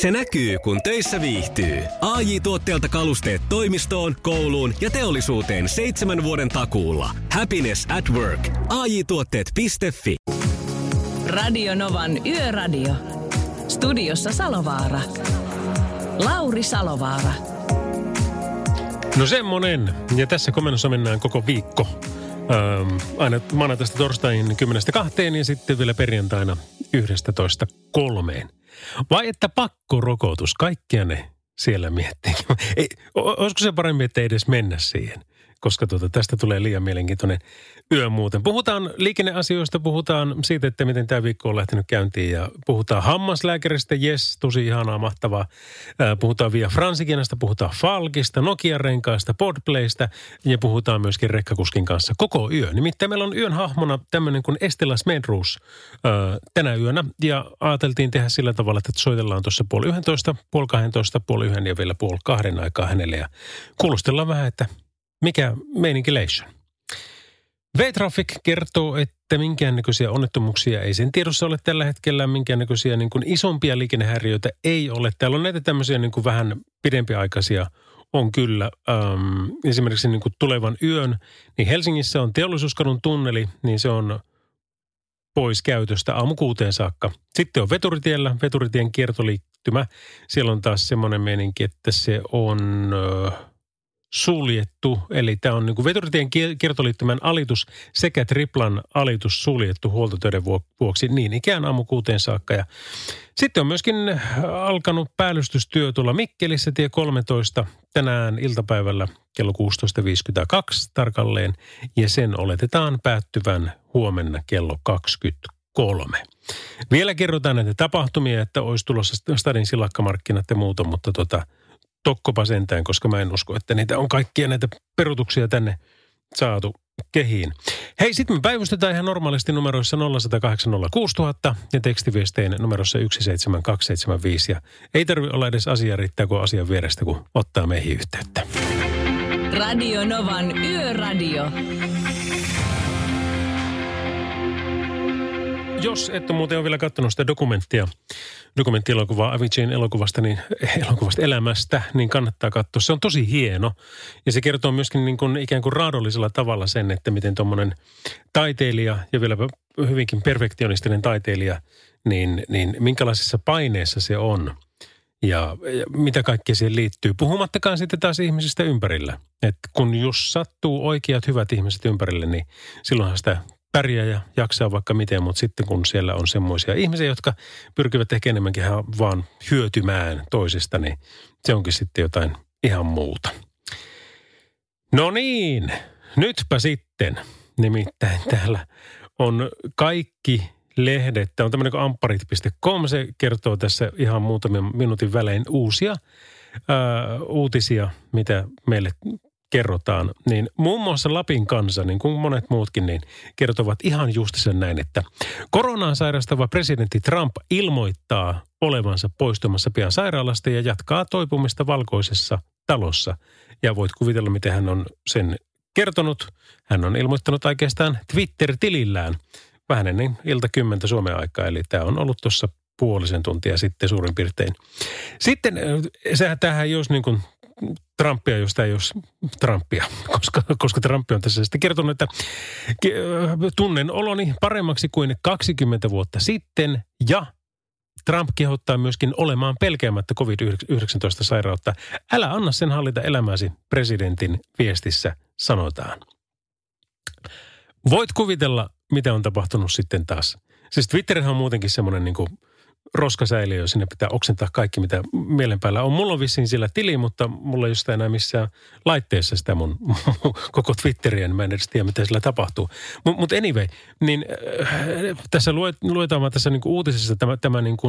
Se näkyy, kun töissä viihtyy. ai tuotteelta kalusteet toimistoon, kouluun ja teollisuuteen seitsemän vuoden takuulla. Happiness at work. ai tuotteetfi Radio Novan Yöradio. Studiossa Salovaara. Lauri Salovaara. No semmonen. Ja tässä komennossa mennään koko viikko. Ähm, aina maanantaista torstaihin 10.2 ja sitten vielä perjantaina 11.3. Vai että pakkorokotus, kaikkia ne siellä miettii. Ei, olisiko se paremmin, että ei edes mennä siihen? Koska tuota, tästä tulee liian mielenkiintoinen yö muuten. Puhutaan liikenneasioista, puhutaan siitä, että miten tämä viikko on lähtenyt käyntiin ja puhutaan hammaslääkäristä, yes, tosi ihanaa, mahtavaa. Puhutaan Via Fransikinasta, puhutaan Falkista, Nokia-renkaista, Podplaysta ja puhutaan myöskin rekkakuskin kanssa koko yö. Nimittäin meillä on yön hahmona tämmöinen kuin Estela Smedrus tänä yönä ja ajateltiin tehdä sillä tavalla, että soitellaan tuossa puoli yhdentoista, puoli kahdentoista, puoli yhden ja vielä puoli kahden aikaa hänelle ja kuulostellaan vähän, että mikä meininki leishon? V-Traffic kertoo, että minkäännäköisiä onnettomuuksia ei sen tiedossa ole tällä hetkellä, minkäännäköisiä niin kuin isompia liikennehäiriöitä ei ole. Täällä on näitä tämmöisiä niin kuin vähän pidempiaikaisia on kyllä. Ähm, esimerkiksi niin kuin tulevan yön, niin Helsingissä on teollisuuskadun tunneli, niin se on pois käytöstä aamu kuuteen saakka. Sitten on veturitiellä, veturitien kiertoliittymä. Siellä on taas semmoinen meininki, että se on... Äh, suljettu, eli tämä on niin veturitien kiertoliittymän alitus sekä triplan alitus suljettu huoltotöiden vuoksi niin ikään aamu kuuteen saakka. Ja sitten on myöskin alkanut päällystystyö tuolla Mikkelissä tie 13 tänään iltapäivällä kello 16.52 tarkalleen ja sen oletetaan päättyvän huomenna kello 23. Vielä kerrotaan näitä tapahtumia, että olisi tulossa Stadin silakkamarkkinat ja muuta, mutta tota, tokkopa sentään, koska mä en usko, että niitä on kaikkia näitä perutuksia tänne saatu kehiin. Hei, sitten me päivystetään ihan normaalisti numeroissa 0806000 ja tekstiviestein numerossa 17275. Ja ei tarvi olla edes asia riittää, kun asian vierestä, kun ottaa meihin yhteyttä. Radio Novan Yöradio. Jos et ole muuten ole vielä katsonut sitä dokumenttia, dokumenttielokuvaa Avicin elokuvasta, niin, elokuvasta elämästä, niin kannattaa katsoa. Se on tosi hieno ja se kertoo myöskin niin kuin ikään kuin raadollisella tavalla sen, että miten tuommoinen taiteilija ja vielä hyvinkin perfektionistinen taiteilija, niin, niin minkälaisessa paineessa se on ja, ja mitä kaikkea siihen liittyy. Puhumattakaan sitten taas ihmisistä ympärillä. että kun jos sattuu oikeat hyvät ihmiset ympärille, niin silloinhan sitä pärjää ja jaksaa vaikka miten, mutta sitten kun siellä on semmoisia ihmisiä, jotka pyrkivät ehkä enemmänkin vaan hyötymään toisista, niin se onkin sitten jotain ihan muuta. No niin, nytpä sitten. Nimittäin täällä on kaikki lehdet. Tämä on tämmöinen kuin ampparit.com. Se kertoo tässä ihan muutamia minuutin välein uusia ää, uutisia, mitä meille kerrotaan, niin muun muassa Lapin kansa, niin kuin monet muutkin, niin kertovat ihan sen näin, että koronaan sairastava presidentti Trump ilmoittaa olevansa poistumassa pian sairaalasta ja jatkaa toipumista valkoisessa talossa. Ja voit kuvitella, miten hän on sen kertonut. Hän on ilmoittanut oikeastaan Twitter-tilillään vähän ennen ilta kymmentä Suomen aikaa, eli tämä on ollut tuossa puolisen tuntia sitten suurin piirtein. Sitten, sehän tähän jos niin kuin Trumpia, josta ei ole Trumpia, koska, koska Trump on tässä sitten kertonut, että tunnen oloni paremmaksi kuin 20 vuotta sitten ja Trump kehottaa myöskin olemaan pelkäämättä COVID-19-sairautta. Älä anna sen hallita elämäsi presidentin viestissä, sanotaan. Voit kuvitella, mitä on tapahtunut sitten taas. Siis Twitterhän on muutenkin semmoinen niin kuin roskasäiliö, sinne pitää oksentaa kaikki, mitä mielen päällä on. Mulla on vissiin sillä tili, mutta mulla ei sitä enää missään laitteessa sitä mun koko Twitteriä, niin mä en edes tiedä, mitä sillä tapahtuu. Mutta mut anyway, niin äh, tässä luet, luetaan tässä niinku uutisessa tämä, tämä niinku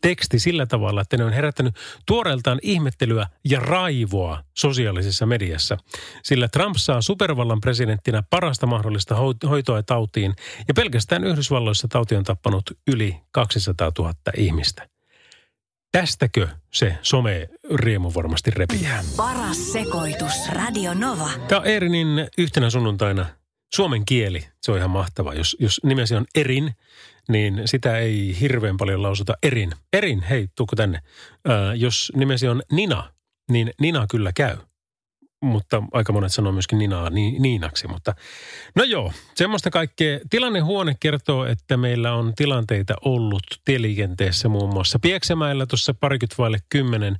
teksti sillä tavalla, että ne on herättänyt tuoreeltaan ihmettelyä ja raivoa sosiaalisessa mediassa. Sillä Trump saa supervallan presidenttinä parasta mahdollista hoitoa tautiin ja pelkästään Yhdysvalloissa tauti on tappanut yli 200 000 ihmistä. Tästäkö se some-riemu varmasti repiää? Paras sekoitus, Radio Nova. Tämä on Eerinin yhtenä sunnuntaina suomen kieli, se on ihan mahtava. Jos, jos nimesi on Erin, niin sitä ei hirveän paljon lausuta Erin. Erin, hei, tuukko tänne. Ää, jos nimesi on Nina, niin Nina kyllä käy mutta aika monet sanoo myöskin Ninaa ni, Niinaksi. Mutta no joo, semmoista kaikkea. Tilannehuone kertoo, että meillä on tilanteita ollut tieliikenteessä muun muassa Pieksämäellä tuossa parikymmentä vaille kymmenen.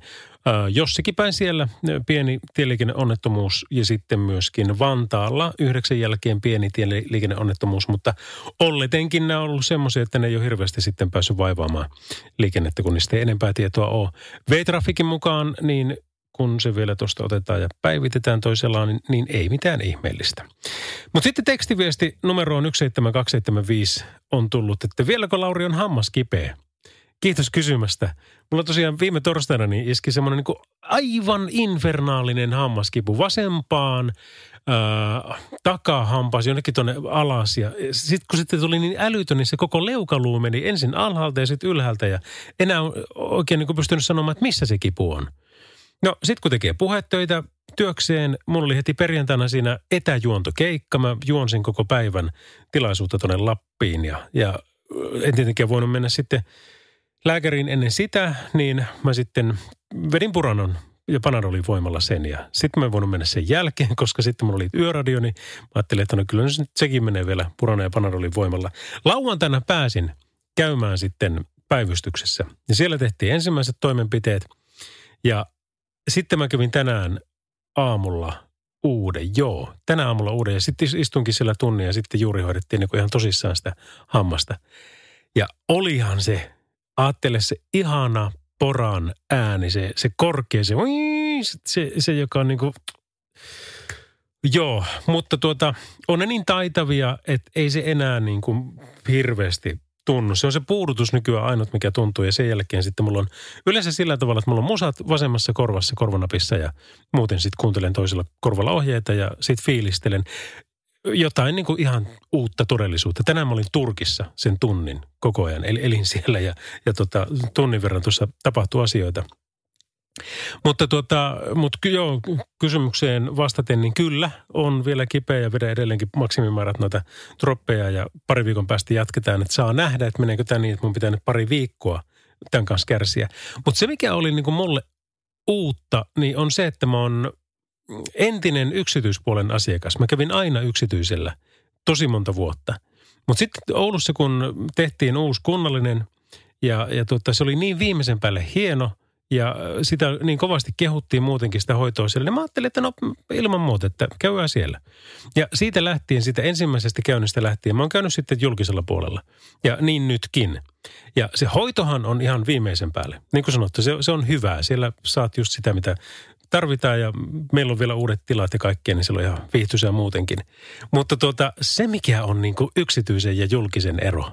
Jossakin päin siellä pieni tieliikenneonnettomuus ja sitten myöskin Vantaalla yhdeksän jälkeen pieni tieliikenneonnettomuus, mutta olletenkin nämä on ollut semmoisia, että ne ei ole hirveästi sitten päässyt vaivaamaan liikennettä, kun niistä ei enempää tietoa ole. V-Trafikin mukaan niin kun se vielä tuosta otetaan ja päivitetään toisellaan, niin, niin ei mitään ihmeellistä. Mutta sitten tekstiviesti numeroon 17275 on tullut, että vieläkö Lauri on hammas kipeä? Kiitos kysymästä. Mulla tosiaan viime torstaina niin iski semmoinen niin aivan infernaalinen hammaskipu vasempaan, äh, takahampas jonnekin tuonne alas. Ja sitten kun sitten tuli niin älytön, niin se koko leukaluu meni ensin alhaalta ja sitten ylhäältä. Ja enää oikein niin pystynyt sanomaan, että missä se kipu on. No sitten kun tekee puhetöitä työkseen, mulla oli heti perjantaina siinä etäjuontokeikka. Mä juonsin koko päivän tilaisuutta tuonne Lappiin ja, ja en tietenkään voinut mennä sitten lääkäriin ennen sitä, niin mä sitten vedin puranon ja Panadolin voimalla sen. Ja sitten mä en voinut mennä sen jälkeen, koska sitten mulla oli yöradio, niin mä ajattelin, että no kyllä nyt sekin menee vielä puranon ja Panadolin voimalla. Lauantaina pääsin käymään sitten päivystyksessä. Ja siellä tehtiin ensimmäiset toimenpiteet. Ja sitten mä kävin tänään aamulla uuden, joo. Tänä aamulla uuden ja sitten istunkin siellä tunnin ja sitten juuri hoidettiin niin ihan tosissaan sitä hammasta. Ja olihan se, ajattele se ihana poran ääni, se, se korkea, se, se, se joka on niin kuin, joo, mutta tuota, on ne niin taitavia, että ei se enää niin kuin hirveästi tunnu. Se on se puudutus nykyään ainut, mikä tuntuu. Ja sen jälkeen sitten mulla on yleensä sillä tavalla, että mulla on musat vasemmassa korvassa korvanapissa ja muuten sitten kuuntelen toisella korvalla ohjeita ja sitten fiilistelen jotain niin kuin ihan uutta todellisuutta. Tänään mä olin Turkissa sen tunnin koko ajan, eli elin siellä ja, ja tota, tunnin verran tuossa tapahtui asioita – mutta tuota, mut joo, kysymykseen vastaten, niin kyllä on vielä kipeä ja vedän edelleenkin maksimimäärät noita troppeja ja pari viikon päästä jatketaan, että saa nähdä, että meneekö tämä niin, että mun pitää nyt pari viikkoa tämän kanssa kärsiä. Mutta se, mikä oli niin kuin mulle uutta, niin on se, että mä oon entinen yksityispuolen asiakas. Mä kävin aina yksityisellä tosi monta vuotta. Mutta sitten Oulussa, kun tehtiin uusi kunnallinen ja, ja tuota, se oli niin viimeisen päälle hieno – ja sitä niin kovasti kehuttiin muutenkin sitä hoitoa siellä. Niin mä ajattelin, että no ilman muuta, että käydään siellä. Ja siitä lähtien, siitä ensimmäisestä käynnistä lähtien, mä oon käynyt sitten julkisella puolella. Ja niin nytkin. Ja se hoitohan on ihan viimeisen päälle. Niin kuin sanottu, se, se on hyvää. Siellä saat just sitä, mitä tarvitaan ja meillä on vielä uudet tilat ja kaikkea, niin on ihan viihtyisää muutenkin. Mutta tuota, se mikä on niin kuin yksityisen ja julkisen ero,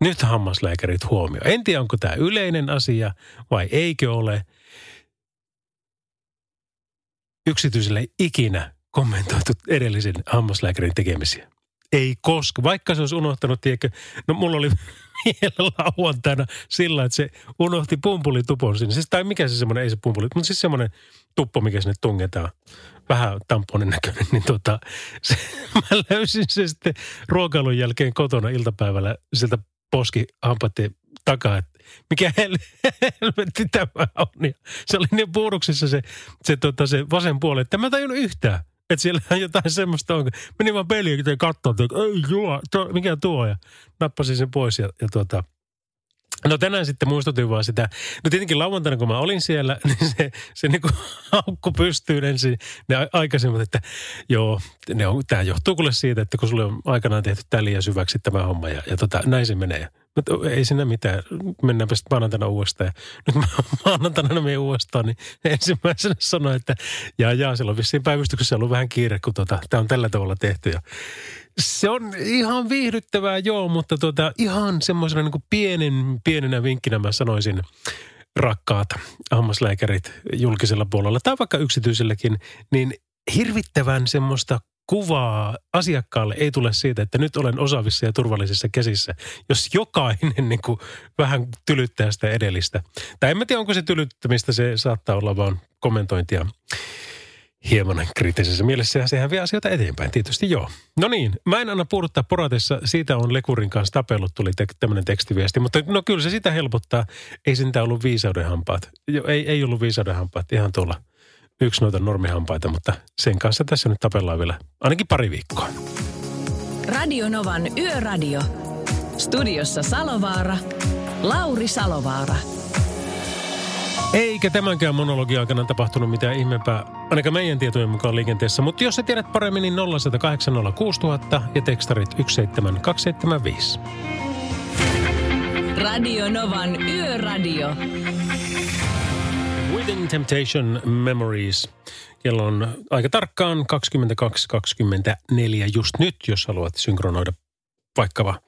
nyt hammaslääkärit huomio. En tiedä, onko tämä yleinen asia vai eikö ole. Yksityiselle ikinä kommentoitu edellisen hammaslääkärin tekemisiä. Ei koska, vaikka se olisi unohtanut, tiedätkö, no mulla oli vielä lauantaina sillä, että se unohti pumpulitupon sinne. Siis, tai mikä se semmoinen, ei se pumpuli, mutta siis semmoinen tuppo, mikä sinne tungetaan. Vähän tamponin näköinen, niin tota, se, mä löysin se sitten ruokailun jälkeen kotona iltapäivällä sieltä poski hampaiden takaa, että mikä helvetti tämä on. Ja se oli niin puuduksissa se, se, tota, se vasen puoli, että mä tajunnut yhtään. Että siellä jotain semmoista on. Menin vaan peliin ja katsoin, että ei juo, to, mikä tuo. Ja nappasin sen pois ja, ja tuota, No tänään sitten muistutin vaan sitä. No tietenkin lauantaina, kun mä olin siellä, niin se, se niin kuin haukku pystyyn ensin ne aikaisemmat, että joo, ne on, tämä johtuu kuule siitä, että kun sulle on aikanaan tehty tämä liian syväksi tämä homma ja, ja tota, näin se menee. Mutta ei siinä mitään, mennäänpä sitten maanantaina uudestaan. Nyt mä maanantaina menen uudestaan, niin ensimmäisenä sanoin, että jaa jaa, siellä on vissiin päivystyksessä ollut vähän kiire, kun tota, tämä on tällä tavalla tehty. Ja se on ihan viihdyttävää, joo, mutta tota, ihan semmoisena niin pienen, pienenä vinkkinä mä sanoisin, rakkaat hammaslääkärit julkisella puolella tai vaikka yksityiselläkin, niin hirvittävän semmoista kuvaa asiakkaalle ei tule siitä, että nyt olen osaavissa ja turvallisissa käsissä, jos jokainen niin kuin vähän tylyttää sitä edellistä. Tai en mä tiedä, onko se tylyttämistä, se saattaa olla vaan kommentointia. hieman kriittisessä mielessä ja sehän vie asioita eteenpäin, tietysti joo. No niin, mä en anna puuduttaa poratessa, siitä on Lekurin kanssa tapellut, tuli te- tämmöinen tekstiviesti, mutta no kyllä se sitä helpottaa. Ei sitä ollut viisaudenhampaat, jo, ei, ei ollut viisaudenhampaat, ihan tuolla yksi noita normihampaita, mutta sen kanssa tässä nyt tapellaan vielä ainakin pari viikkoa. Radio Novan Yöradio. Studiossa Salovaara. Lauri Salovaara. Eikä tämänkään monologian aikana tapahtunut mitään ihmeempää, ainakaan meidän tietojen mukaan liikenteessä. Mutta jos sä tiedät paremmin, niin 0806000 ja tekstarit 17275. Radio Novan Yöradio. Within Temptation Memories. Kello on aika tarkkaan 22.24 just nyt, jos haluat synkronoida vaikka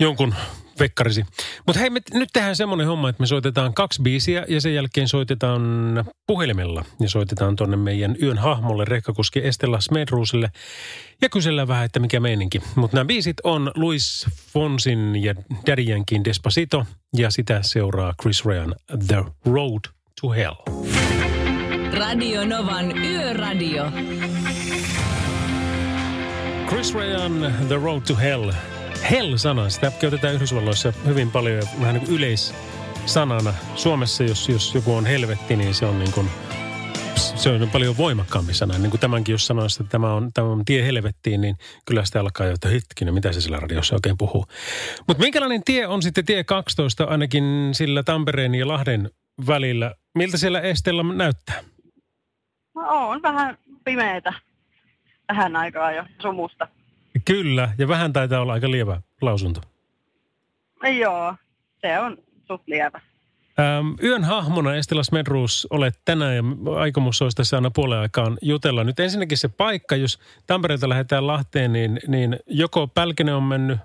jonkun vekkarisi. Mutta hei, me nyt tehdään semmoinen homma, että me soitetaan kaksi biisiä ja sen jälkeen soitetaan puhelimella. Ja soitetaan tonne meidän yön hahmolle, rekkakuski Estella Smedruusille. Ja kysellään vähän, että mikä meininki. Mutta nämä biisit on Luis Fonsin ja Daddy Yankin Despacito. Ja sitä seuraa Chris Ryan The Road to Hell. Radio Novan Yöradio. Chris Ryan, The Road to Hell. Hell-sana, sitä käytetään Yhdysvalloissa hyvin paljon ja vähän niin kuin yleissanana. Suomessa, jos, jos joku on helvetti, niin se on niin kuin, se on paljon voimakkaampi sana. Niin kuin tämänkin, jos sanoisi, että tämä on, tämä on tie helvettiin, niin kyllä sitä alkaa jo, että hetkinen, mitä se sillä radiossa oikein puhuu. Mutta minkälainen tie on sitten tie 12 ainakin sillä Tampereen ja Lahden välillä? Miltä siellä Estellä näyttää? No, on vähän pimeätä tähän aikaan jo sumusta. Kyllä, ja vähän taitaa olla aika lievä lausunto. Joo, se on suht lievä. Ähm, yön hahmona Estela Smedruus olet tänään ja aikomus olisi tässä aina puolen aikaan jutella. Nyt ensinnäkin se paikka, jos Tampereelta lähdetään Lahteen, niin, niin joko Pälkene on mennyt,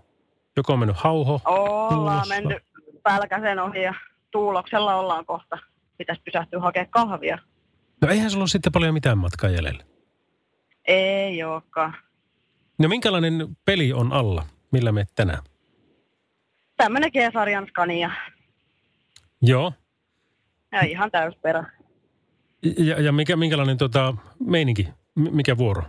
joko on mennyt Hauho. Ollaan Tuulossa. mennyt pälkäsen ohi ja tuuloksella ollaan kohta. Pitäisi pysähtyä hakemaan kahvia. No eihän sulla ole sitten paljon mitään matkaa jäljellä. Ei olekaan. No minkälainen peli on alla? Millä me tänään? Tämmönen G-sarjan Scania. Joo. Ja ihan täysperä. Ja, ja mikä, minkälainen tota, meininki? M- mikä vuoro?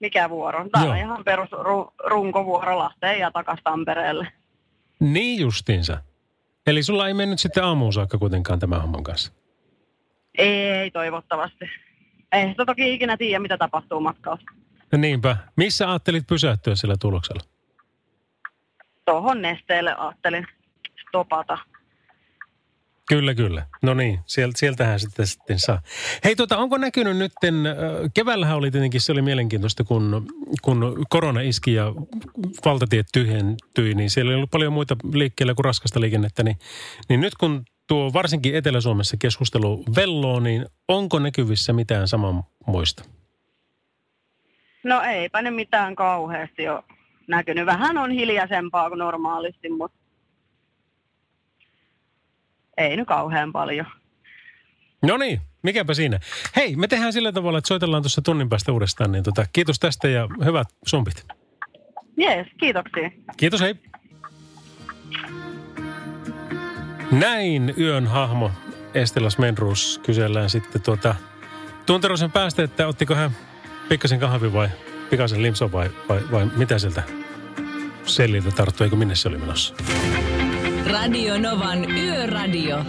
Mikä vuoro? Tämä on Joo. ihan perus ru- runkovuoro Lahteen ja takas Tampereelle. Niin justiinsa. Eli sulla ei mennyt sitten aamuun saakka kuitenkaan tämän homman kanssa. Ei toivottavasti. Ei sitä toki ikinä tiedä, mitä tapahtuu matkalla. No niinpä. Missä ajattelit pysähtyä sillä tuloksella? Tuohon nesteelle ajattelin stopata. Kyllä, kyllä. No niin, sieltä, sieltähän sitten, sitten saa. Hei, tota, onko näkynyt äh, keväällähän oli tietenkin, se oli mielenkiintoista, kun, kun korona iski ja valtatiet tyhjentyi, niin siellä ei ollut paljon muita liikkeellä kuin raskasta liikennettä, niin, niin nyt kun tuo varsinkin Etelä-Suomessa keskustelu velloo, niin onko näkyvissä mitään samanmoista? No eipä ne mitään kauheasti ole näkynyt. Vähän on hiljaisempaa kuin normaalisti, mutta ei nyt kauhean paljon. No niin, mikäpä siinä. Hei, me tehdään sillä tavalla, että soitellaan tuossa tunnin päästä uudestaan, niin tota, kiitos tästä ja hyvät sumpit. Jees, kiitoksia. Kiitos, hei. Näin yön hahmo Estelas Menrus kysellään sitten tuota tunterosen päästä, että ottiko hän pikkasen kahvi vai pikaisen limson vai, vai, vai mitä sieltä selliltä tarttui, eikö minne se oli menossa? Radio Novan Yöradio.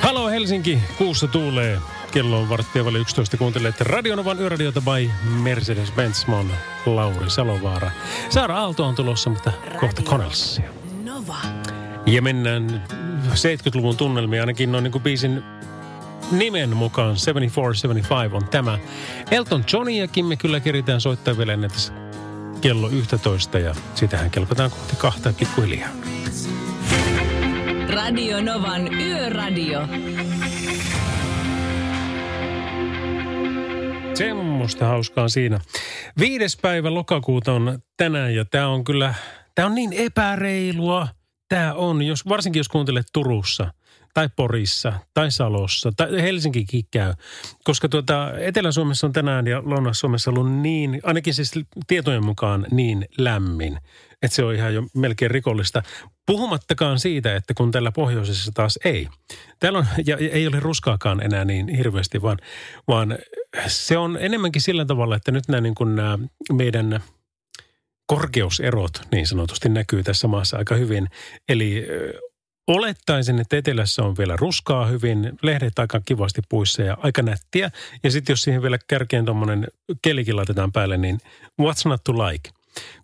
Halo Helsinki, kuussa tuulee. Kello on varttia vaille 11. Kuuntelet Radionovan yöradiota by Mercedes-Benz. Mä Lauri Salovaara. Saara Aalto on tulossa, mutta kohta Connellsia. Nova. Ja mennään 70-luvun tunnelmiin, ainakin noin niin kuin biisin nimen mukaan. 74-75 on tämä. Elton Johniakin me kyllä keritään soittaa vielä ennen tässä kello 11 ja sitähän kelpataan kohti kahta pikkuhiljaa. Radio Novan Yöradio. Semmoista hauskaa siinä. Viides päivä lokakuuta on tänään ja tämä on kyllä, tämä on niin epäreilua. Tämä on, jos, varsinkin jos kuuntelet Turussa tai Porissa tai Salossa tai Helsinkikin käy. Koska tuota, Etelä-Suomessa on tänään ja Lounais-Suomessa ollut niin, ainakin siis tietojen mukaan niin lämmin, että se on ihan jo melkein rikollista. Puhumattakaan siitä, että kun tällä pohjoisessa taas ei. Täällä on, ja ei ole ruskaakaan enää niin hirveästi, vaan, vaan se on enemmänkin sillä tavalla, että nyt nämä, niin kuin nämä meidän korkeuserot niin sanotusti näkyy tässä maassa aika hyvin. Eli olettaisin, että etelässä on vielä ruskaa hyvin, lehdet aika kivasti puissa ja aika nättiä. Ja sitten jos siihen vielä kärkeen tuommoinen kelikin laitetaan päälle, niin what's not to like?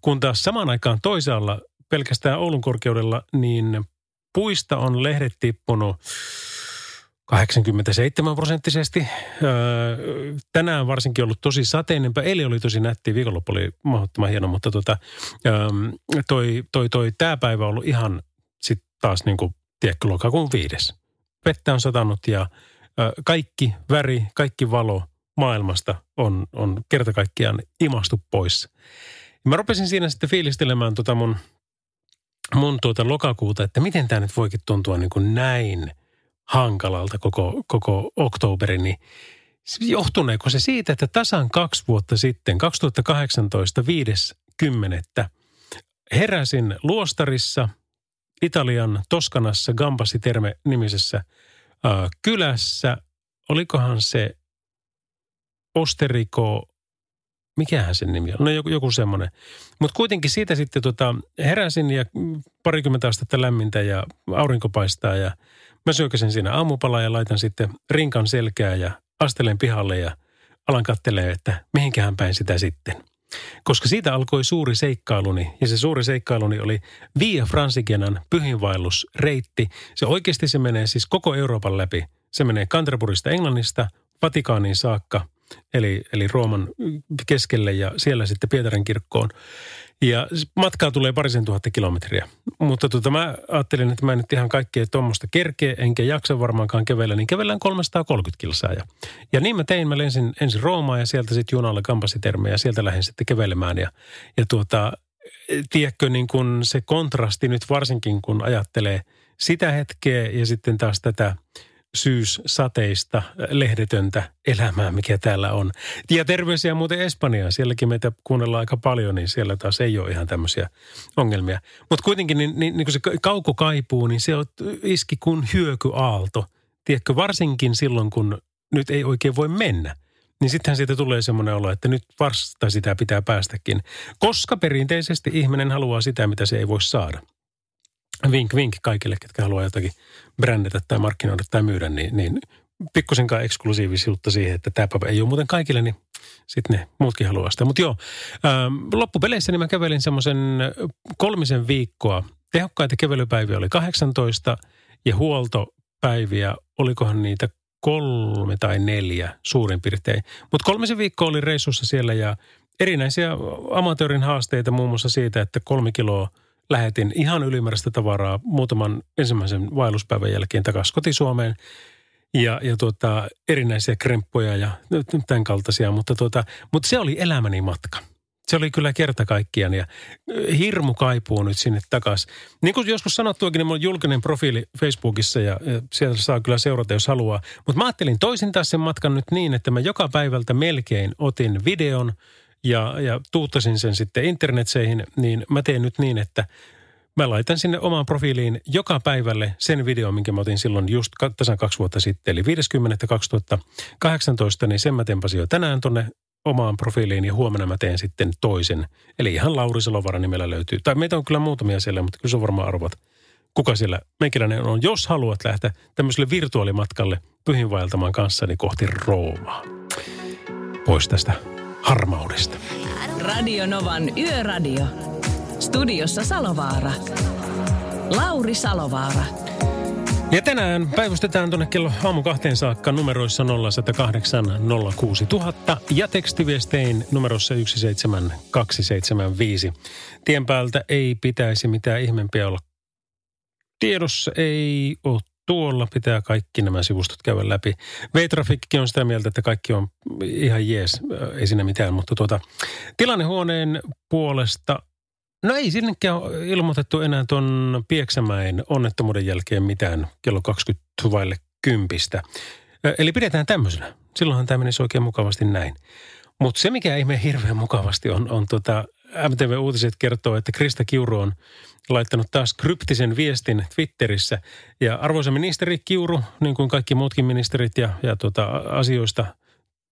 Kun taas samaan aikaan toisaalla pelkästään Oulun korkeudella, niin puista on lehdet tippunut 87 prosenttisesti. Öö, tänään varsinkin ollut tosi sateinenpä. Eli oli tosi nätti, viikonloppu oli mahdottoman hieno, mutta tota, öö, toi, toi, toi, tämä päivä on ollut ihan taas niin kuin, tiedätkö, lokakuun viides. Vettä on satanut ja öö, kaikki väri, kaikki valo maailmasta on, on kerta kaikkiaan imastu pois. Ja mä rupesin siinä sitten fiilistelemään tota mun, mun tuota lokakuuta, että miten tämä nyt voikin tuntua niin kuin näin – hankalalta koko, koko oktoberi, niin johtuneeko se siitä, että tasan kaksi vuotta sitten, 2018 5.10. heräsin Luostarissa, Italian Toskanassa, Gambasi Terme nimisessä äh, kylässä. Olikohan se Osteriko, mikähän sen nimi on? No joku, joku semmoinen. Mutta kuitenkin siitä sitten tota, heräsin ja parikymmentä astetta lämmintä ja aurinko paistaa ja – Mä syökäsin siinä aamupalaa ja laitan sitten rinkan selkää ja astelen pihalle ja alan kattelee, että mihinkähän päin sitä sitten. Koska siitä alkoi suuri seikkailuni, ja se suuri seikkailuni oli Via Francigenan pyhinvaellusreitti. Se oikeasti se menee siis koko Euroopan läpi. Se menee Canterburysta Englannista Vatikaaniin saakka, eli, eli Rooman keskelle ja siellä sitten Pietarin kirkkoon. Ja matkaa tulee parisen tuhatta kilometriä. Mutta tota, mä ajattelin, että mä en nyt ihan kaikkea tuommoista kerkeä, enkä jaksa varmaankaan kävellä, niin kävellään 330 kilsaa. Ja, ja niin mä tein, mä lensin ensin Roomaan ja sieltä sitten junalle Kampasiterme ja sieltä lähdin sitten kävelemään. Ja, ja tuota, tiedätkö niin kun se kontrasti nyt varsinkin, kun ajattelee sitä hetkeä ja sitten taas tätä – syyssateista, lehdetöntä elämää, mikä täällä on. Ja terveisiä muuten Espanjaan. Sielläkin meitä kuunnellaan aika paljon, niin siellä taas ei ole ihan tämmöisiä ongelmia. Mutta kuitenkin niin, niin, niin kuin se kaukokaipuu, niin se iski kuin hyökyaalto. Tiedätkö, varsinkin silloin, kun nyt ei oikein voi mennä. Niin sittenhän siitä tulee semmoinen olo, että nyt vasta sitä pitää päästäkin. Koska perinteisesti ihminen haluaa sitä, mitä se ei voi saada vink vink kaikille, ketkä haluaa jotakin brändätä tai markkinoida tai myydä, niin, niin pikkusenkaan eksklusiivisuutta siihen, että tämä ei ole muuten kaikille, niin sitten ne muutkin haluaa sitä. Mutta joo, ähm, loppupeleissä niin mä kävelin semmoisen kolmisen viikkoa. Tehokkaita kävelypäiviä oli 18 ja huoltopäiviä, olikohan niitä kolme tai neljä suurin piirtein. Mutta kolmisen viikkoa oli reissussa siellä ja erinäisiä amatöörin haasteita muun muassa siitä, että kolme kiloa – lähetin ihan ylimääräistä tavaraa muutaman ensimmäisen vaelluspäivän jälkeen takaisin kotisuomeen. Ja, ja tuota, erinäisiä kremppoja ja tämän kaltaisia, mutta, tuota, mutta se oli elämäni matka. Se oli kyllä kerta kaikkiaan ja hirmu kaipuu nyt sinne takaisin. Niin kuin joskus sanottuakin, niin on julkinen profiili Facebookissa ja, ja sieltä saa kyllä seurata, jos haluaa. Mutta mä ajattelin toisin taas sen matkan nyt niin, että mä joka päivältä melkein otin videon – ja, ja tuuttasin sen sitten internetseihin, niin mä teen nyt niin, että mä laitan sinne omaan profiiliin joka päivälle sen videon, minkä mä otin silloin just tasan kaksi vuotta sitten. Eli 50.2018, niin sen mä tempasin jo tänään tonne omaan profiiliin ja huomenna mä teen sitten toisen. Eli ihan Lauri Salovara nimellä löytyy. Tai meitä on kyllä muutamia siellä, mutta kyllä se varmaan arvot, kuka siellä meikäläinen on. Jos haluat lähteä tämmöiselle virtuaalimatkalle pyhinvaeltamaan kanssani kohti Roomaa. Pois tästä harmaudesta. Radio Novan Yöradio. Studiossa Salovaara. Lauri Salovaara. Ja tänään päivystetään tuonne kello aamu kahteen saakka numeroissa 0108 06000 ja tekstiviestein numerossa 17275. Tien päältä ei pitäisi mitään ihmeempiä olla tiedossa, ei ole tuolla pitää kaikki nämä sivustot käydä läpi. V-Trafikki on sitä mieltä, että kaikki on ihan jees, ei siinä mitään, mutta tuota, tilannehuoneen puolesta No ei sinnekään ilmoitettu enää tuon Pieksämäen onnettomuuden jälkeen mitään kello 20 vaille kympistä. Eli pidetään tämmöisenä. Silloinhan tämä menisi oikein mukavasti näin. Mutta se, mikä ihme hirveän mukavasti on, on tota, MTV Uutiset kertoo, että Krista Kiuru on laittanut taas kryptisen viestin Twitterissä. Ja arvoisa ministeri Kiuru, niin kuin kaikki muutkin ministerit ja, ja tuota, asioista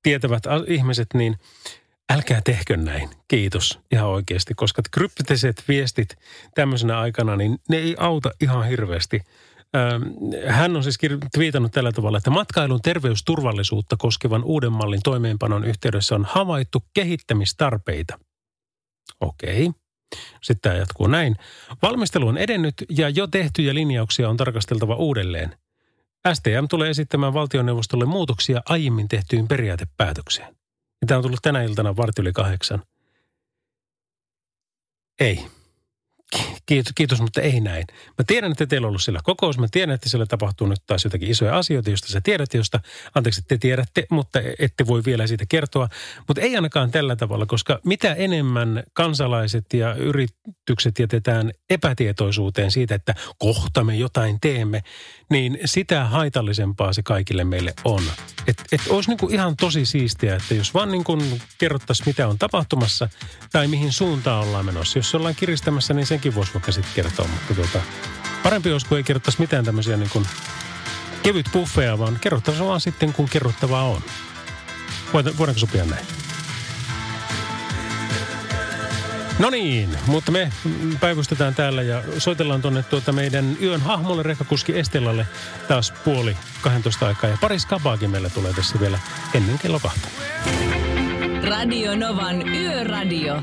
tietävät ihmiset, niin älkää tehkö näin. Kiitos ihan oikeasti, koska kryptiset viestit tämmöisenä aikana, niin ne ei auta ihan hirveästi. Hän on siis twiitannut tällä tavalla, että matkailun terveysturvallisuutta koskevan uuden mallin toimeenpanon yhteydessä on havaittu kehittämistarpeita. Okei. Sitten tämä jatkuu näin. Valmistelu on edennyt ja jo tehtyjä linjauksia on tarkasteltava uudelleen. STM tulee esittämään valtioneuvostolle muutoksia aiemmin tehtyyn periaatepäätökseen. Tämä on tullut tänä iltana varti yli kahdeksan. Ei. Kiitos, kiitos, mutta ei näin. Mä tiedän, että teillä on ollut siellä kokous. Mä tiedän, että siellä tapahtuu nyt taas jotakin isoja asioita, joista sä tiedät, josta, anteeksi, te tiedätte, mutta ette voi vielä siitä kertoa. Mutta ei ainakaan tällä tavalla, koska mitä enemmän kansalaiset ja yritykset jätetään epätietoisuuteen siitä, että kohta me jotain teemme, niin sitä haitallisempaa se kaikille meille on. Että et olisi niinku ihan tosi siistiä, että jos vaan niinku kerrottaisiin, mitä on tapahtumassa tai mihin suuntaan ollaan menossa. Jos ollaan kiristämässä, niin senkin voisi vaikka sitten kertoa. Mutta tuota, parempi olisi, kun ei kerrottaisi mitään tämmöisiä niin kuin kevyt buffeja, vaan kerrottaisiin vaan sitten, kun kerrottavaa on. Voidaanko sopia näin? No niin, mutta me päivystetään täällä ja soitellaan tuonne tuota meidän yön hahmolle rekkakuski Estellalle taas puoli 12 aikaa. Ja pari skabaakin meillä tulee tässä vielä ennen kello kahta. Radio Novan Yöradio.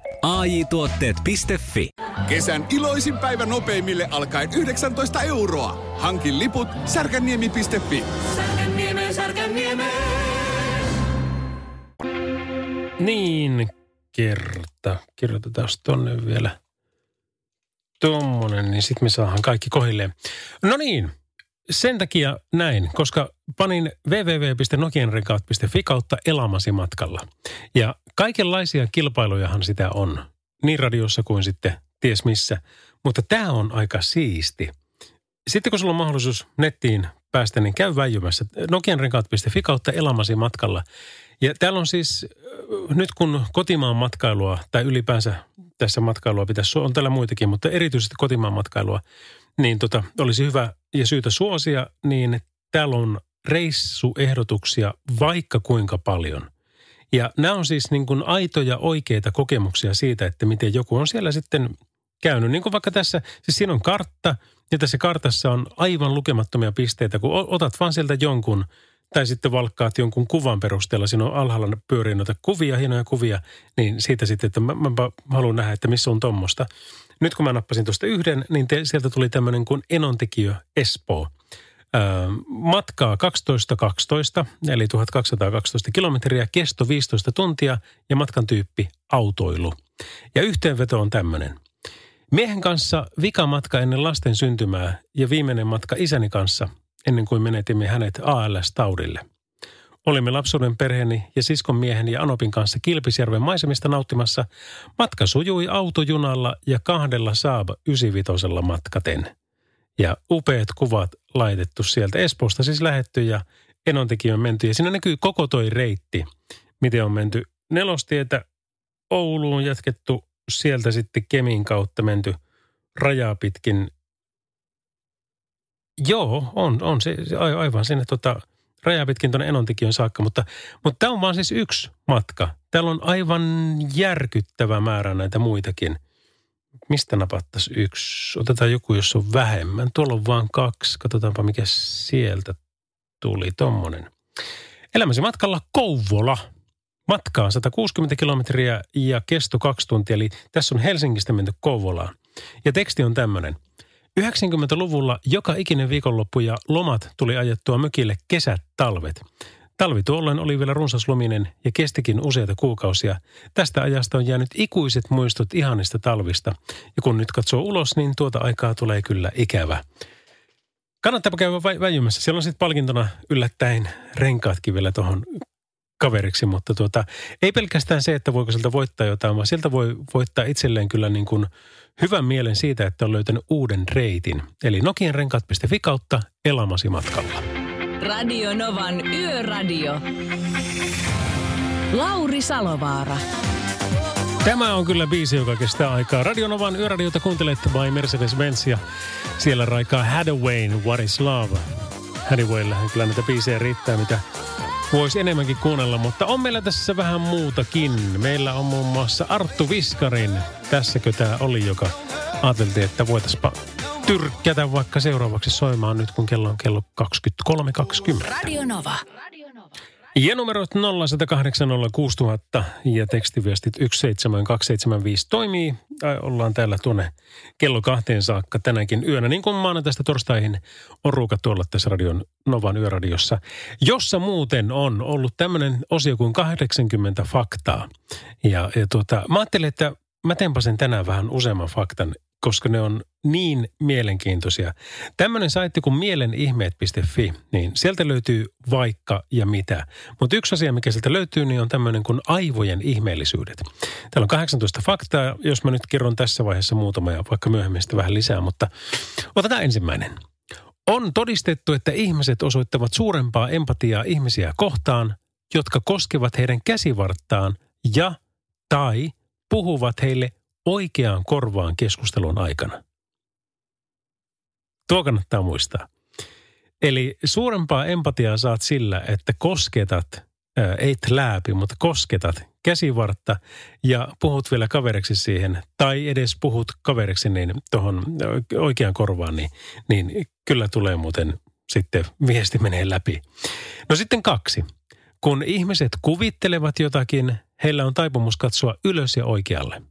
AJ-tuotteet.fi. Kesän iloisin päivä nopeimille alkaen 19 euroa. Hankin liput särkänniemi.fi. Särkänniemi, särkänniemi. Niin, kerta. Kirjoitetaan tonne vielä tommonen, niin sitten me saadaan kaikki kohilleen. No niin, sen takia näin, koska panin www.nokianrekaat.fi kautta elamasi matkalla. Ja kaikenlaisia kilpailujahan sitä on, niin radiossa kuin sitten ties missä. Mutta tämä on aika siisti. Sitten kun sulla on mahdollisuus nettiin päästä, niin käy väijymässä. Nokianrenkaat.fi kautta elamasi matkalla. Ja täällä on siis, nyt kun kotimaan matkailua, tai ylipäänsä tässä matkailua pitäisi, on täällä muitakin, mutta erityisesti kotimaan matkailua, niin tota, olisi hyvä ja syytä suosia, niin täällä on reissuehdotuksia vaikka kuinka paljon. Ja nämä on siis niin kuin aitoja oikeita kokemuksia siitä, että miten joku on siellä sitten käynyt. Niin kuin vaikka tässä, siis siinä on kartta ja tässä kartassa on aivan lukemattomia pisteitä, kun otat vaan sieltä jonkun tai sitten valkkaat jonkun kuvan perusteella, siinä on alhaalla pyörii noita kuvia, hienoja kuvia, niin siitä sitten, että mä, mä haluan nähdä, että missä on tuommoista. Nyt kun mä nappasin tuosta yhden, niin te, sieltä tuli tämmöinen kuin Enontekijö Espoo. Matkaa 12.12, eli 1212 kilometriä, kesto 15 tuntia ja matkan tyyppi autoilu. Ja yhteenveto on tämmöinen. Miehen kanssa vika matka ennen lasten syntymää ja viimeinen matka isäni kanssa ennen kuin menetimme hänet ALS-taudille. Olimme lapsuuden perheeni ja siskon miehen ja Anopin kanssa Kilpisjärven maisemista nauttimassa. Matka sujui autojunalla ja kahdella Saab 95 matkaten. Ja upeat kuvat laitettu sieltä Espoosta siis lähetty ja Enontekin on menty. Ja siinä näkyy koko toi reitti, miten on menty nelostietä Ouluun jatkettu sieltä sitten Kemin kautta menty rajaa pitkin. Joo, on, on se, aivan sinne tota, rajaa pitkin tuonne Enontekiön saakka, mutta, mutta tämä on vaan siis yksi matka. Täällä on aivan järkyttävä määrä näitä muitakin. Mistä napattaisi yksi? Otetaan joku, jos on vähemmän. Tuolla on vaan kaksi. Katsotaanpa, mikä sieltä tuli. Tommonen. Elämäsi matkalla Kouvola. Matkaa 160 kilometriä ja kesto kaksi tuntia. Eli tässä on Helsingistä menty Kouvolaan. Ja teksti on tämmöinen – 90-luvulla joka ikinen viikonloppu ja lomat tuli ajettua mökille kesät, talvet. Talvi tuolloin oli vielä runsaslominen ja kestikin useita kuukausia. Tästä ajasta on jäänyt ikuiset muistot ihanista talvista. Ja kun nyt katsoo ulos, niin tuota aikaa tulee kyllä ikävä. Kannattaapa käydä vä- väjymässä. Siellä on sitten palkintona yllättäen renkaatkin vielä tuohon kaveriksi, mutta tuota, ei pelkästään se, että voiko sieltä voittaa jotain, vaan sieltä voi voittaa itselleen kyllä niin kuin hyvän mielen siitä, että on löytänyt uuden reitin. Eli nokianrenkaat.fi kautta elamasi matkalla. Radio Novan Yöradio. Lauri Salovaara. Tämä on kyllä biisi, joka kestää aikaa. Radionovan yöradiota kuuntelet by Mercedes-Benz ja siellä raikaa Hathaway, What is Love. Hathawayllahan kyllä näitä biisejä riittää, mitä voisi enemmänkin kuunnella, mutta on meillä tässä vähän muutakin. Meillä on muun muassa Arttu Viskarin, tässäkö tämä oli, joka ajateltiin, että voitaispa tyrkkätä vaikka seuraavaksi soimaan nyt, kun kello on kello 23.20. Radio Nova. Ja numerot 0806000 ja tekstiviestit 17275 toimii. Tai ollaan täällä tuonne kello kahteen saakka tänäkin yönä. Niin kuin maanantaista torstaihin on ruuka tuolla tässä radion Novan yöradiossa, jossa muuten on ollut tämmöinen osio kuin 80 faktaa. Ja, ja tuota, mä ajattelin, että mä teenpä sen tänään vähän useamman faktan, koska ne on niin mielenkiintoisia. Tämmöinen saitti kuin mielenihmeet.fi, niin sieltä löytyy vaikka ja mitä. Mutta yksi asia, mikä sieltä löytyy, niin on tämmöinen kuin aivojen ihmeellisyydet. Täällä on 18 faktaa, jos mä nyt kerron tässä vaiheessa muutama ja vaikka myöhemmin sitten vähän lisää, mutta otetaan ensimmäinen. On todistettu, että ihmiset osoittavat suurempaa empatiaa ihmisiä kohtaan, jotka koskevat heidän käsivarttaan ja tai puhuvat heille oikeaan korvaan keskustelun aikana. Tuo kannattaa muistaa. Eli suurempaa empatiaa saat sillä, että kosketat, ää, ei läpi, mutta kosketat käsivartta ja puhut vielä kaveriksi siihen, tai edes puhut kaveriksi niin tuohon oikeaan korvaan, niin, niin kyllä tulee muuten sitten viesti menee läpi. No sitten kaksi. Kun ihmiset kuvittelevat jotakin, heillä on taipumus katsoa ylös ja oikealle.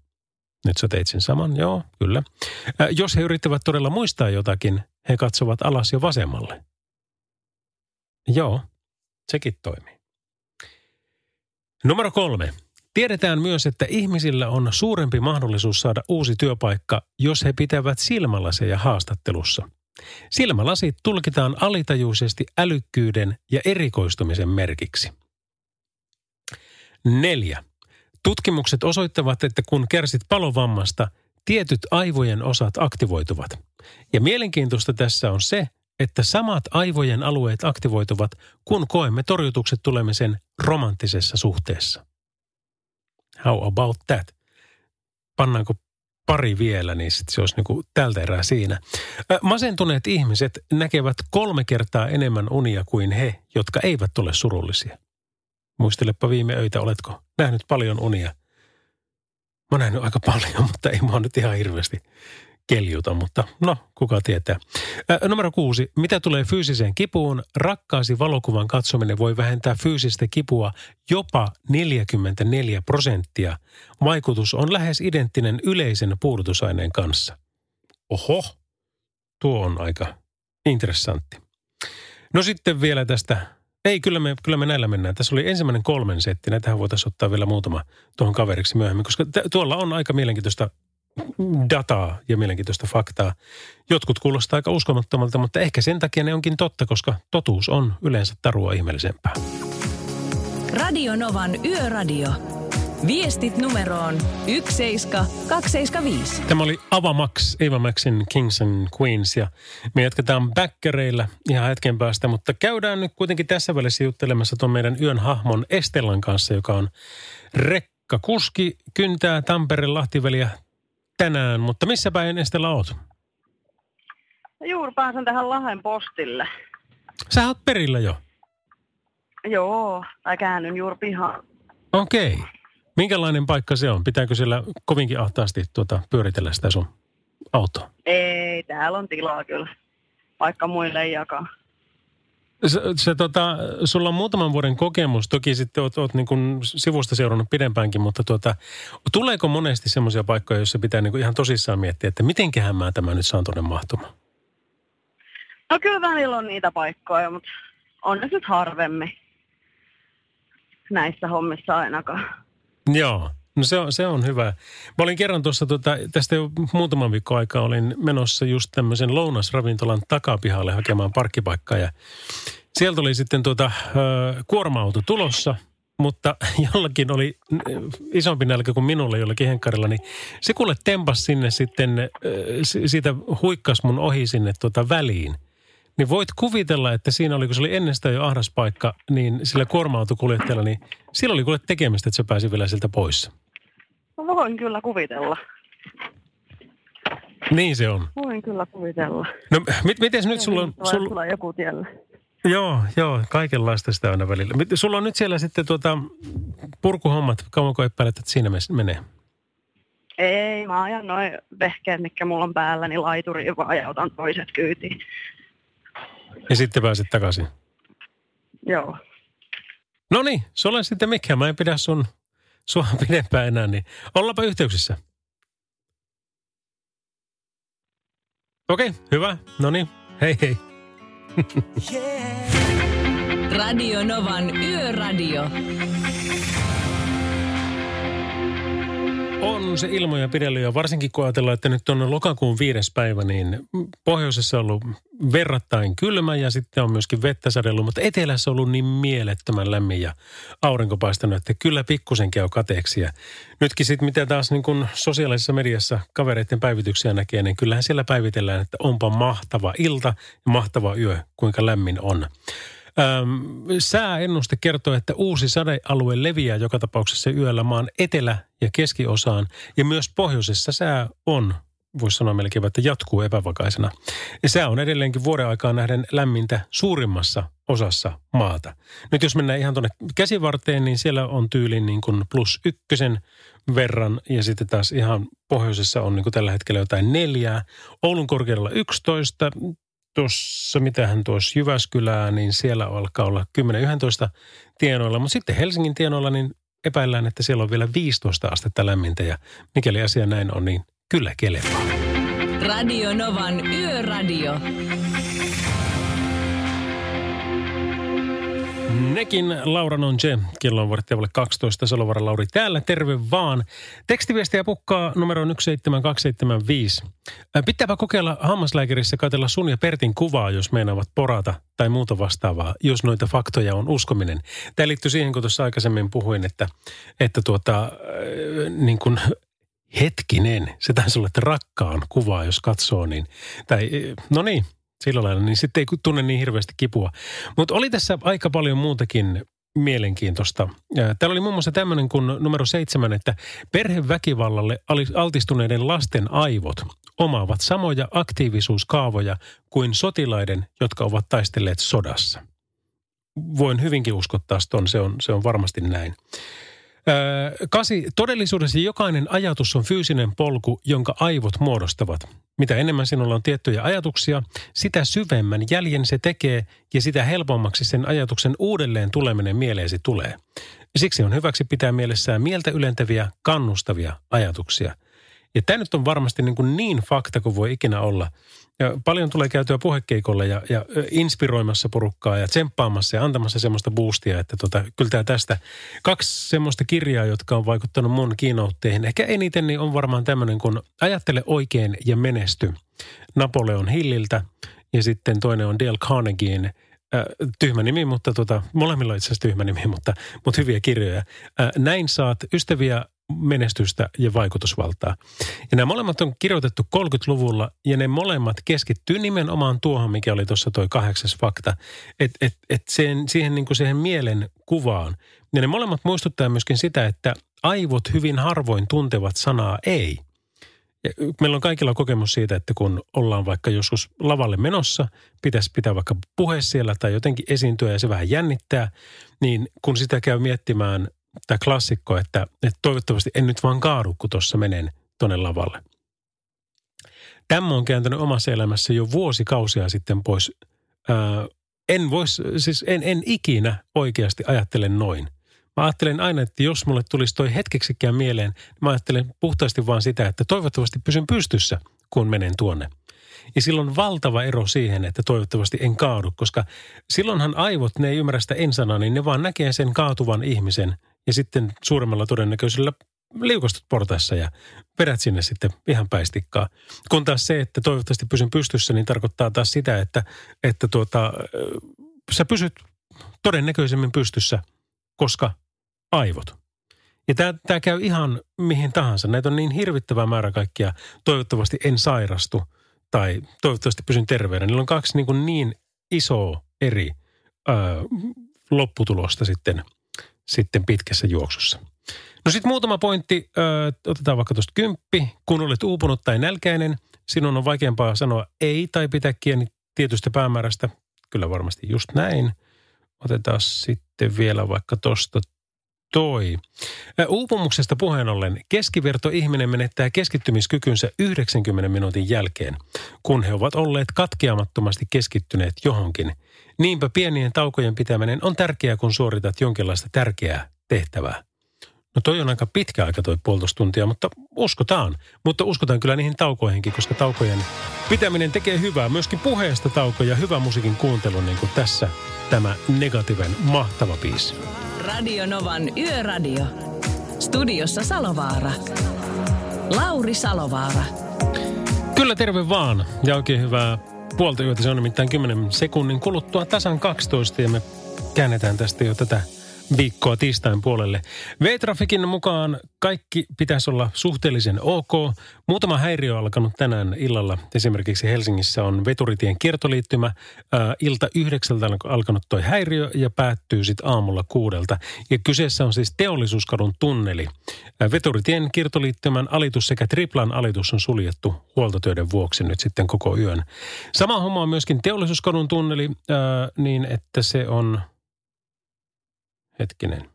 Nyt sä teit sen saman, joo, kyllä. Ä, jos he yrittävät todella muistaa jotakin, he katsovat alas ja vasemmalle. Joo, sekin toimii. Numero kolme. Tiedetään myös, että ihmisillä on suurempi mahdollisuus saada uusi työpaikka, jos he pitävät silmälaseja haastattelussa. Silmälasit tulkitaan alitajuisesti älykkyyden ja erikoistumisen merkiksi. Neljä. Tutkimukset osoittavat, että kun kärsit palovammasta, tietyt aivojen osat aktivoituvat. Ja mielenkiintoista tässä on se, että samat aivojen alueet aktivoituvat, kun koemme torjutukset tulemisen romanttisessa suhteessa. How about that? Pannaanko pari vielä, niin sit se olisi niin tältä erää siinä. Masentuneet ihmiset näkevät kolme kertaa enemmän unia kuin he, jotka eivät ole surullisia. Muistelepa viime öitä, oletko nähnyt paljon unia? Mä oon nähnyt aika paljon, mutta ei mua nyt ihan hirveästi keljuta, mutta no, kuka tietää. Numero kuusi. Mitä tulee fyysiseen kipuun? Rakkaasi valokuvan katsominen voi vähentää fyysistä kipua jopa 44 prosenttia. Vaikutus on lähes identtinen yleisen puudutusaineen kanssa. Oho, tuo on aika interessantti. No sitten vielä tästä ei, kyllä me, kyllä me näillä mennään. Tässä oli ensimmäinen kolmen setti. Näitähän voitaisiin ottaa vielä muutama tuohon kaveriksi myöhemmin, koska t- tuolla on aika mielenkiintoista dataa ja mielenkiintoista faktaa. Jotkut kuulostaa aika uskomattomalta, mutta ehkä sen takia ne onkin totta, koska totuus on yleensä tarua ihmeellisempää. Radio Novan Yöradio. Viestit numeroon 17275. Tämä oli Ava Max, Eva Maxin Kings and Queens ja me jatketaan backereilla ihan hetken päästä, mutta käydään nyt kuitenkin tässä välissä juttelemassa tuon meidän yön hahmon Estellan kanssa, joka on rekkakuski, kyntää Tampereen Lahtiveliä tänään, mutta missä päin Estella oot? Juuri pääsen tähän Lahden postille. Sä oot perillä jo. Joo, tai käännyn juuri pihaan. Okei. Minkälainen paikka se on? Pitääkö siellä kovinkin ahtaasti tuota, pyöritellä sitä sun autoa? Ei, täällä on tilaa kyllä. Vaikka muille ei jakaa. Se, se, tota, sulla on muutaman vuoden kokemus, toki sitten oot, oot niin kuin sivusta seurannut pidempäänkin, mutta tuota, tuleeko monesti semmoisia paikkoja, joissa pitää niin kuin ihan tosissaan miettiä, että mitenköhän mä tämä nyt saan tuonne mahtumaan? No kyllä välillä on niitä paikkoja, mutta on ne nyt harvemmin. näissä hommissa ainakaan. Joo, no se on, se on hyvä. Mä olin kerran tuossa, tota, tästä jo muutaman viikon aikaa olin menossa just tämmöisen lounasravintolan takapihalle hakemaan parkkipaikkaa ja sieltä oli sitten tuota, kuorma-auto tulossa, mutta jollakin oli isompi nälkä kuin minulla jollakin henkkarilla, niin se kuule tempas sinne sitten, siitä huikkas mun ohi sinne tuota väliin – niin voit kuvitella, että siinä oli, kun se oli ennestään jo ahdas paikka, niin sillä kuorma-autokuljettajalla, niin sillä oli kuule tekemistä, että se pääsi vielä sieltä pois. No, voin kyllä kuvitella. Niin se on. Voin kyllä kuvitella. No mit, miten nyt sulla on... Sulla... Sulla joku tiellä. Joo, joo, kaikenlaista sitä aina välillä. Sulla on nyt siellä sitten tuota, purkuhommat, kauanko epäilet, että siinä menee? Ei, mä ajan noin vehkeet, mikä mulla on päällä, niin laituriin vaan ja otan toiset kyytiin. Ja sitten pääset takaisin? Joo. No niin, se olen sitten mikä. Mä en pidä sun sua pidempään enää, niin ollaanpa yhteyksissä. Okei, okay, hyvä. No niin, hei hei. Radio Novan Yöradio. On se ilmoja pidellyt ja varsinkin kun ajatellaan, että nyt on lokakuun viides päivä, niin pohjoisessa on ollut verrattain kylmä ja sitten on myöskin vettä sadellut, mutta etelässä on ollut niin mielettömän lämmin ja aurinko paistanut, että kyllä pikkusen käy kateeksi. Ja nytkin sitten mitä taas niin kuin sosiaalisessa mediassa kavereiden päivityksiä näkee, niin kyllähän siellä päivitellään, että onpa mahtava ilta ja mahtava yö, kuinka lämmin on. Öm, sääennuste kertoo, että uusi sadealue leviää joka tapauksessa yöllä maan etelä- ja keskiosaan. Ja myös pohjoisessa sää on, voisi sanoa melkein, että jatkuu epävakaisena. Ja sää on edelleenkin vuoden aikaa nähden lämmintä suurimmassa osassa maata. Nyt jos mennään ihan tuonne käsivarteen, niin siellä on tyyliin niin kuin plus ykkösen verran ja sitten taas ihan pohjoisessa on niin kuin tällä hetkellä jotain neljää. Oulun korkeudella 11, tuossa, mitähän tuossa Jyväskylää, niin siellä alkaa olla 10-11 tienoilla. Mutta sitten Helsingin tienoilla, niin epäillään, että siellä on vielä 15 astetta lämmintä. Ja mikäli asia näin on, niin kyllä kelepaa. Radio Novan Yöradio. Nekin Laura non je. Kello on vuodettavalle 12. Salovara Lauri täällä. Terve vaan. Tekstiviestiä pukkaa numero 17275. Pitääpä kokeilla hammaslääkärissä katella sun ja Pertin kuvaa, jos meinaavat porata tai muuta vastaavaa, jos noita faktoja on uskominen. Tämä liittyy siihen, kun tuossa aikaisemmin puhuin, että, että tuota, äh, niin kuin hetkinen, se taisi olla, että rakkaan kuvaa, jos katsoo, niin, tai no niin, sillä lailla, niin sitten ei tunne niin hirveästi kipua. Mutta oli tässä aika paljon muutakin mielenkiintoista. Täällä oli muun muassa tämmöinen kuin numero seitsemän, että perheväkivallalle altistuneiden lasten aivot omaavat samoja aktiivisuuskaavoja kuin sotilaiden, jotka ovat taistelleet sodassa. Voin hyvinkin uskottaa ton, se on, se on varmasti näin. Kasi, todellisuudessa jokainen ajatus on fyysinen polku, jonka aivot muodostavat. Mitä enemmän sinulla on tiettyjä ajatuksia, sitä syvemmän jäljen se tekee ja sitä helpommaksi sen ajatuksen uudelleen tuleminen mieleesi tulee. Siksi on hyväksi pitää mielessään mieltä ylentäviä, kannustavia ajatuksia. Ja tämä nyt on varmasti niin, kuin niin fakta kuin voi ikinä olla. Ja paljon tulee käytyä puhekeikolla ja, ja inspiroimassa porukkaa ja tsemppaamassa ja antamassa semmoista boostia, että tota, kyllä tämä tästä kaksi semmoista kirjaa, jotka on vaikuttanut mun kiinoutteihin. Ehkä eniten niin on varmaan tämmöinen kuin Ajattele oikein ja menesty Napoleon Hilliltä ja sitten toinen on Dale Carnegien äh, tyhmä nimi, mutta tota, molemmilla on itse asiassa tyhmä nimi, mutta, mutta hyviä kirjoja. Äh, näin saat ystäviä, menestystä ja vaikutusvaltaa. Ja nämä molemmat on kirjoitettu 30-luvulla ja ne molemmat keskittyy nimenomaan tuohon, mikä oli tuossa toi kahdeksas fakta, että et, et sen, siihen, niin kuin siihen mielen kuvaan. Ja ne molemmat muistuttaa myöskin sitä, että aivot hyvin harvoin tuntevat sanaa ei. Ja meillä on kaikilla kokemus siitä, että kun ollaan vaikka joskus lavalle menossa, pitäisi pitää vaikka puhe siellä tai jotenkin esiintyä ja se vähän jännittää, niin kun sitä käy miettimään tämä klassikko, että, että toivottavasti en nyt vaan kaadu, kun tuossa menen tuonne lavalle. Tämä on kääntänyt omassa elämässä jo vuosikausia sitten pois. Ää, en vois, siis en, en ikinä oikeasti ajattele noin. Mä ajattelen aina, että jos mulle tulisi toi hetkeksikään mieleen, niin mä ajattelen puhtaasti vaan sitä, että toivottavasti pysyn pystyssä, kun menen tuonne. Ja silloin valtava ero siihen, että toivottavasti en kaadu, koska silloinhan aivot, ne ei ymmärrä sitä en-sanaa, niin ne vaan näkee sen kaatuvan ihmisen ja sitten suuremmalla todennäköisellä liukastut portaissa ja vedät sinne sitten ihan päistikkaa. Kun taas se, että toivottavasti pysyn pystyssä, niin tarkoittaa taas sitä, että, että tuota, sä pysyt todennäköisemmin pystyssä, koska aivot. Ja tämä, tämä käy ihan mihin tahansa. Näitä on niin hirvittävä määrä kaikkia. Toivottavasti en sairastu tai toivottavasti pysyn terveenä. Niillä on kaksi niin, kuin niin isoa eri ö, lopputulosta sitten, sitten pitkässä juoksussa. No sitten muutama pointti. Ö, otetaan vaikka tuosta kymppi. Kun olet uupunut tai nälkäinen, sinun on vaikeampaa sanoa ei tai pitää kiinni tietystä päämäärästä. Kyllä varmasti just näin. Otetaan sitten vielä vaikka tuosta toi. Uupumuksesta puheen ollen keskiverto ihminen menettää keskittymiskykynsä 90 minuutin jälkeen, kun he ovat olleet katkeamattomasti keskittyneet johonkin. Niinpä pienien taukojen pitäminen on tärkeää, kun suoritat jonkinlaista tärkeää tehtävää. No toi on aika pitkä aika toi puolitoista tuntia, mutta uskotaan. Mutta uskotaan kyllä niihin taukoihinkin, koska taukojen pitäminen tekee hyvää. Myöskin puheesta taukoja, hyvä musiikin kuuntelu, niin kuin tässä tämä negatiiven mahtava biisi. Radio Novan Yöradio. Studiossa Salovaara. Lauri Salovaara. Kyllä terve vaan ja oikein hyvää puolta yötä. Se on nimittäin 10 sekunnin kuluttua tasan 12 ja me käännetään tästä jo tätä viikkoa tiistain puolelle. V-Trafikin mukaan kaikki pitäisi olla suhteellisen ok. Muutama häiriö on alkanut tänään illalla. Esimerkiksi Helsingissä on Veturitien kiertoliittymä. Ää, ilta yhdeksältä on alkanut toi häiriö ja päättyy sitten aamulla kuudelta. Ja kyseessä on siis Teollisuuskadun tunneli. Ää, Veturitien kiertoliittymän alitus sekä Triplan alitus on suljettu huoltotöiden vuoksi nyt sitten koko yön. Sama homma on myöskin Teollisuuskadun tunneli ää, niin, että se on Hetkinen.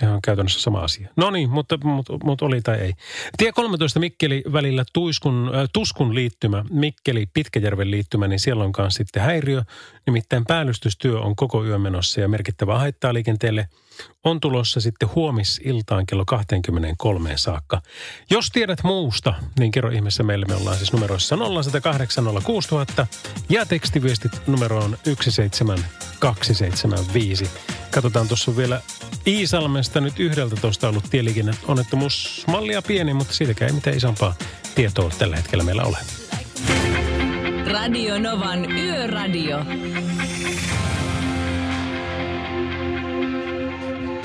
Sehän on käytännössä sama asia. No niin, mutta, mutta, mutta oli tai ei. Tie 13 Mikkeli välillä Tuiskun, äh, Tuskun liittymä, Mikkeli Pitkäjärven liittymä, niin siellä on kanssa sitten häiriö. Nimittäin päällystystyö on koko yön menossa ja merkittävä haittaa liikenteelle on tulossa sitten huomisiltaan kello 23 saakka. Jos tiedät muusta, niin kerro ihmeessä meille. Me ollaan siis numeroissa 0108 06000 ja tekstiviestit numeroon 17275. Katsotaan tuossa vielä Iisalmesta nyt yhdeltä tuosta ollut tieliikenne onnettomuusmallia pieni, mutta siitäkään ei mitään isompaa tietoa tällä hetkellä meillä ole. Radio Novan Yöradio.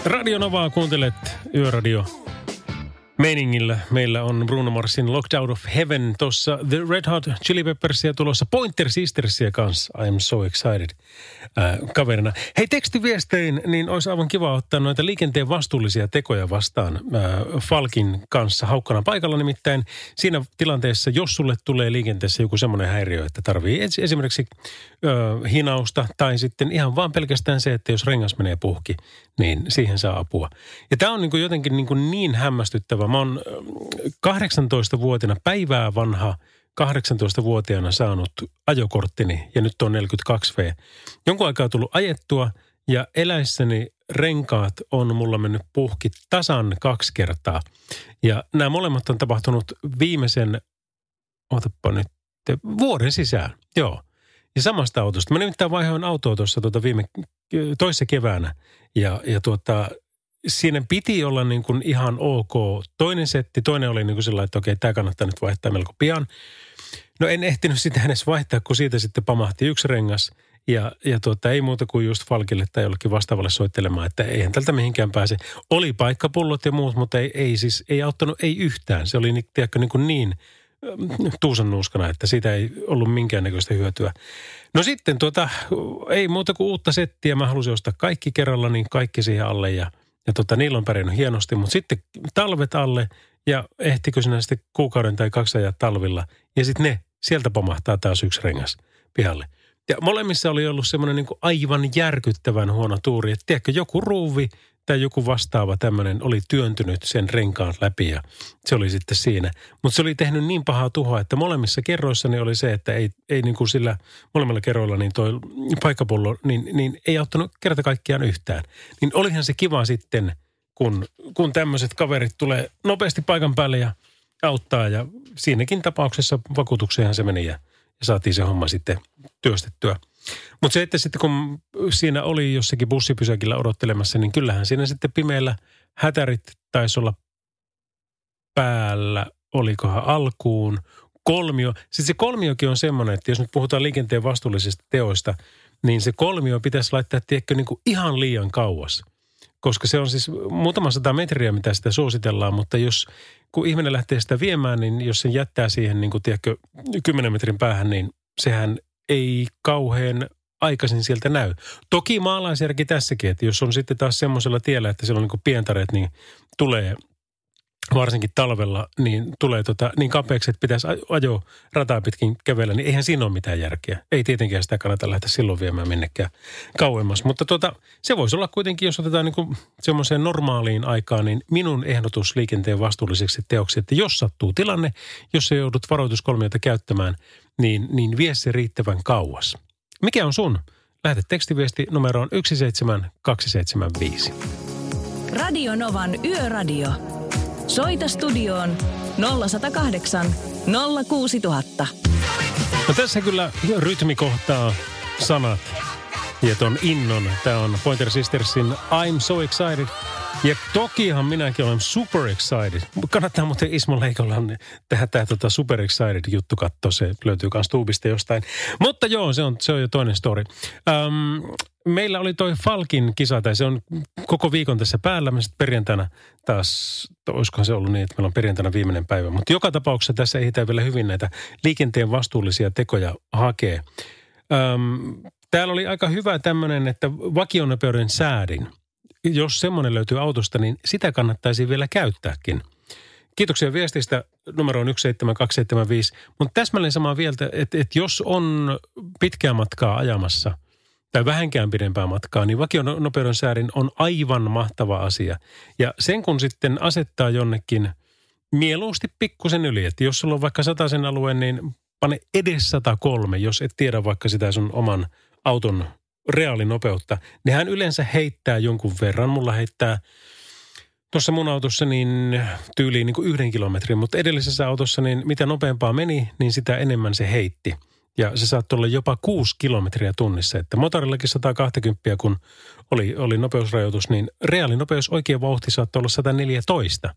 Radio Novaa kuuntelet Yöradio meiningillä. Meillä on Bruno Marsin Locked Out of Heaven tuossa The Red Hot Chili Peppersia tulossa Pointer Sistersia kanssa. I am so excited äh, kaverina. Hei tekstiviestein, niin olisi aivan kiva ottaa noita liikenteen vastuullisia tekoja vastaan äh, Falkin kanssa haukkana paikalla. Nimittäin siinä tilanteessa, jos sulle tulee liikenteessä joku semmoinen häiriö, että tarvii esimerkiksi äh, hinausta tai sitten ihan vaan pelkästään se, että jos rengas menee puhki, niin siihen saa apua. Ja tämä on niin jotenkin niin, niin hämmästyttävä. Mä oon 18-vuotiaana päivää vanha 18-vuotiaana saanut ajokorttini ja nyt on 42V. Jonkun aikaa tullut ajettua ja eläissäni renkaat on mulla mennyt puhki tasan kaksi kertaa. Ja nämä molemmat on tapahtunut viimeisen, otapa nyt, vuoden sisään. Joo. Ja samasta autosta. Mä nimittäin vaihoin autoa tuossa tuota viime, toissa keväänä. Ja, ja tuota, siinä piti olla niin kuin ihan ok toinen setti. Toinen oli niin kuin sellainen, että okei, tämä kannattaa nyt vaihtaa melko pian. No en ehtinyt sitä edes vaihtaa, kun siitä sitten pamahti yksi rengas. Ja, ja tuota, ei muuta kuin just Falkille tai jollekin vastaavalle soittelemaan, että eihän tältä mihinkään pääse. Oli paikkapullot ja muut, mutta ei, ei siis, ei auttanut ei yhtään. Se oli tiedätkö, niin, kuin niin tuusan nuuskana, että siitä ei ollut minkäännäköistä hyötyä. No sitten tuota, ei muuta kuin uutta settiä. Mä halusin ostaa kaikki kerralla, niin kaikki siihen alle ja, ja tota, niillä on pärjännyt hienosti. Mutta sitten talvet alle ja ehtikö sinä sitten kuukauden tai kaksi ajaa talvilla. Ja sitten ne, sieltä pomahtaa taas yksi rengas pihalle. Ja molemmissa oli ollut semmoinen niin aivan järkyttävän huono tuuri. Että tiedätkö, joku ruuvi tai joku vastaava tämmöinen oli työntynyt sen renkaan läpi ja se oli sitten siinä. Mutta se oli tehnyt niin pahaa tuhoa, että molemmissa kerroissani oli se, että ei, ei niin kuin sillä molemmilla kerroilla niin toi paikkapullo, niin, niin ei auttanut kerta kaikkiaan yhtään. Niin olihan se kiva sitten, kun, kun tämmöiset kaverit tulee nopeasti paikan päälle ja auttaa ja siinäkin tapauksessa vakuutukseenhan se meni ja, ja saatiin se homma sitten työstettyä. Mutta se, että sitten kun siinä oli jossakin bussipysäkillä odottelemassa, niin kyllähän siinä sitten pimeällä hätärit taisi olla päällä, olikohan alkuun, kolmio. Sitten se kolmiokin on semmoinen, että jos nyt puhutaan liikenteen vastuullisista teoista, niin se kolmio pitäisi laittaa, tiedätkö, niin ihan liian kauas. Koska se on siis muutama sata metriä, mitä sitä suositellaan, mutta jos kun ihminen lähtee sitä viemään, niin jos sen jättää siihen, niin kuin, tiedätkö, 10 metrin päähän, niin sehän ei kauhean aikaisin sieltä näy. Toki maalaisjärki tässäkin, että jos on sitten taas semmoisella tiellä, että siellä on niin pientareet, niin tulee varsinkin talvella, niin tulee tota, niin kapeaksi, että pitäisi ajo rataa pitkin kävellä, niin eihän siinä ole mitään järkeä. Ei tietenkään sitä kannata lähteä silloin viemään minnekään kauemmas. Mutta tota, se voisi olla kuitenkin, jos otetaan niin semmoiseen normaaliin aikaan, niin minun ehdotus liikenteen vastuulliseksi teoksi, että jos sattuu tilanne, jos se joudut varoituskolmiota käyttämään, niin, niin vie se riittävän kauas. Mikä on sun? Lähetä tekstiviesti numeroon 17275. Radio Novan Yöradio. Soita studioon 0108 06000. No tässä kyllä rytmi kohtaa sanat ja ton innon. Tämä on Pointer Sistersin I'm So Excited – ja tokihan minäkin olen super excited. Kannattaa muuten Ismo Leikolla tehdä tämä tota super excited juttu katsoa. Se löytyy myös tuubista jostain. Mutta joo, se on, se on jo toinen story. Um, meillä oli toi Falkin kisa, tai se on koko viikon tässä päällä. Me perjantaina taas, olisikohan se ollut niin, että meillä on perjantaina viimeinen päivä. Mutta joka tapauksessa tässä ehditään vielä hyvin näitä liikenteen vastuullisia tekoja hakee. Um, täällä oli aika hyvä tämmöinen, että vakionopeuden säädin – jos semmoinen löytyy autosta, niin sitä kannattaisi vielä käyttääkin. Kiitoksia viestistä numeroon 17275. Mutta täsmälleen samaa mieltä, että, että jos on pitkää matkaa ajamassa tai vähänkään pidempää matkaa, niin vakionopeuden säärin on aivan mahtava asia. Ja sen kun sitten asettaa jonnekin mieluusti pikkusen yli, että jos sulla on vaikka sen alueen, niin pane edes 103, jos et tiedä vaikka sitä sun oman auton reaalinopeutta, niin hän yleensä heittää jonkun verran. Mulla heittää tuossa mun autossa niin tyyliin niin kuin yhden kilometrin, mutta edellisessä autossa niin mitä nopeampaa meni, niin sitä enemmän se heitti. Ja se saattoi olla jopa 6 kilometriä tunnissa. Että motorillakin 120, kun oli, oli nopeusrajoitus, niin reaalinopeus oikea vauhti saattoi olla 114.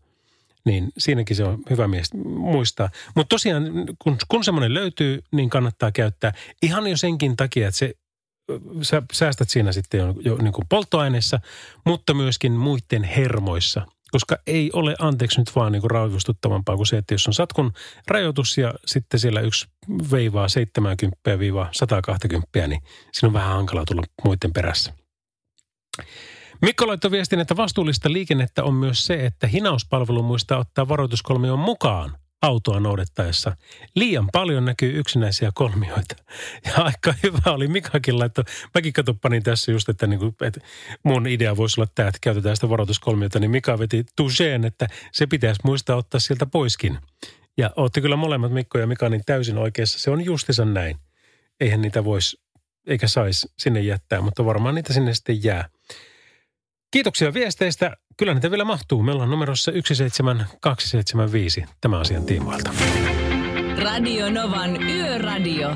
Niin siinäkin se on hyvä muistaa. Mutta tosiaan, kun, kun semmoinen löytyy, niin kannattaa käyttää. Ihan jo senkin takia, että se sä säästät siinä sitten jo, jo niin kuin polttoaineessa, mutta myöskin muiden hermoissa. Koska ei ole, anteeksi nyt vaan niin kuin rauhoituttavampaa kuin se, että jos on satkun rajoitus ja sitten siellä yksi veivaa 70-120, niin siinä on vähän hankala tulla muiden perässä. Mikko laittoi viestin, että vastuullista liikennettä on myös se, että hinauspalvelu muistaa ottaa varoituskolmion mukaan autoa noudettaessa. Liian paljon näkyy yksinäisiä kolmioita. Ja aika hyvä oli Mikakin laitto. Mäkin katsopanin tässä just, että, niin kuin, että mun idea voisi olla tämä, että käytetään sitä varoituskolmiota. Niin Mika veti tuseen, että se pitäisi muistaa ottaa sieltä poiskin. Ja ootte kyllä molemmat Mikko ja Mika niin täysin oikeassa. Se on justisan näin. Eihän niitä voisi eikä saisi sinne jättää, mutta varmaan niitä sinne sitten jää. Kiitoksia viesteistä. Kyllä niitä vielä mahtuu. Meillä on numerossa 17275 tämä asian tiimoilta. Radio Novan Yöradio.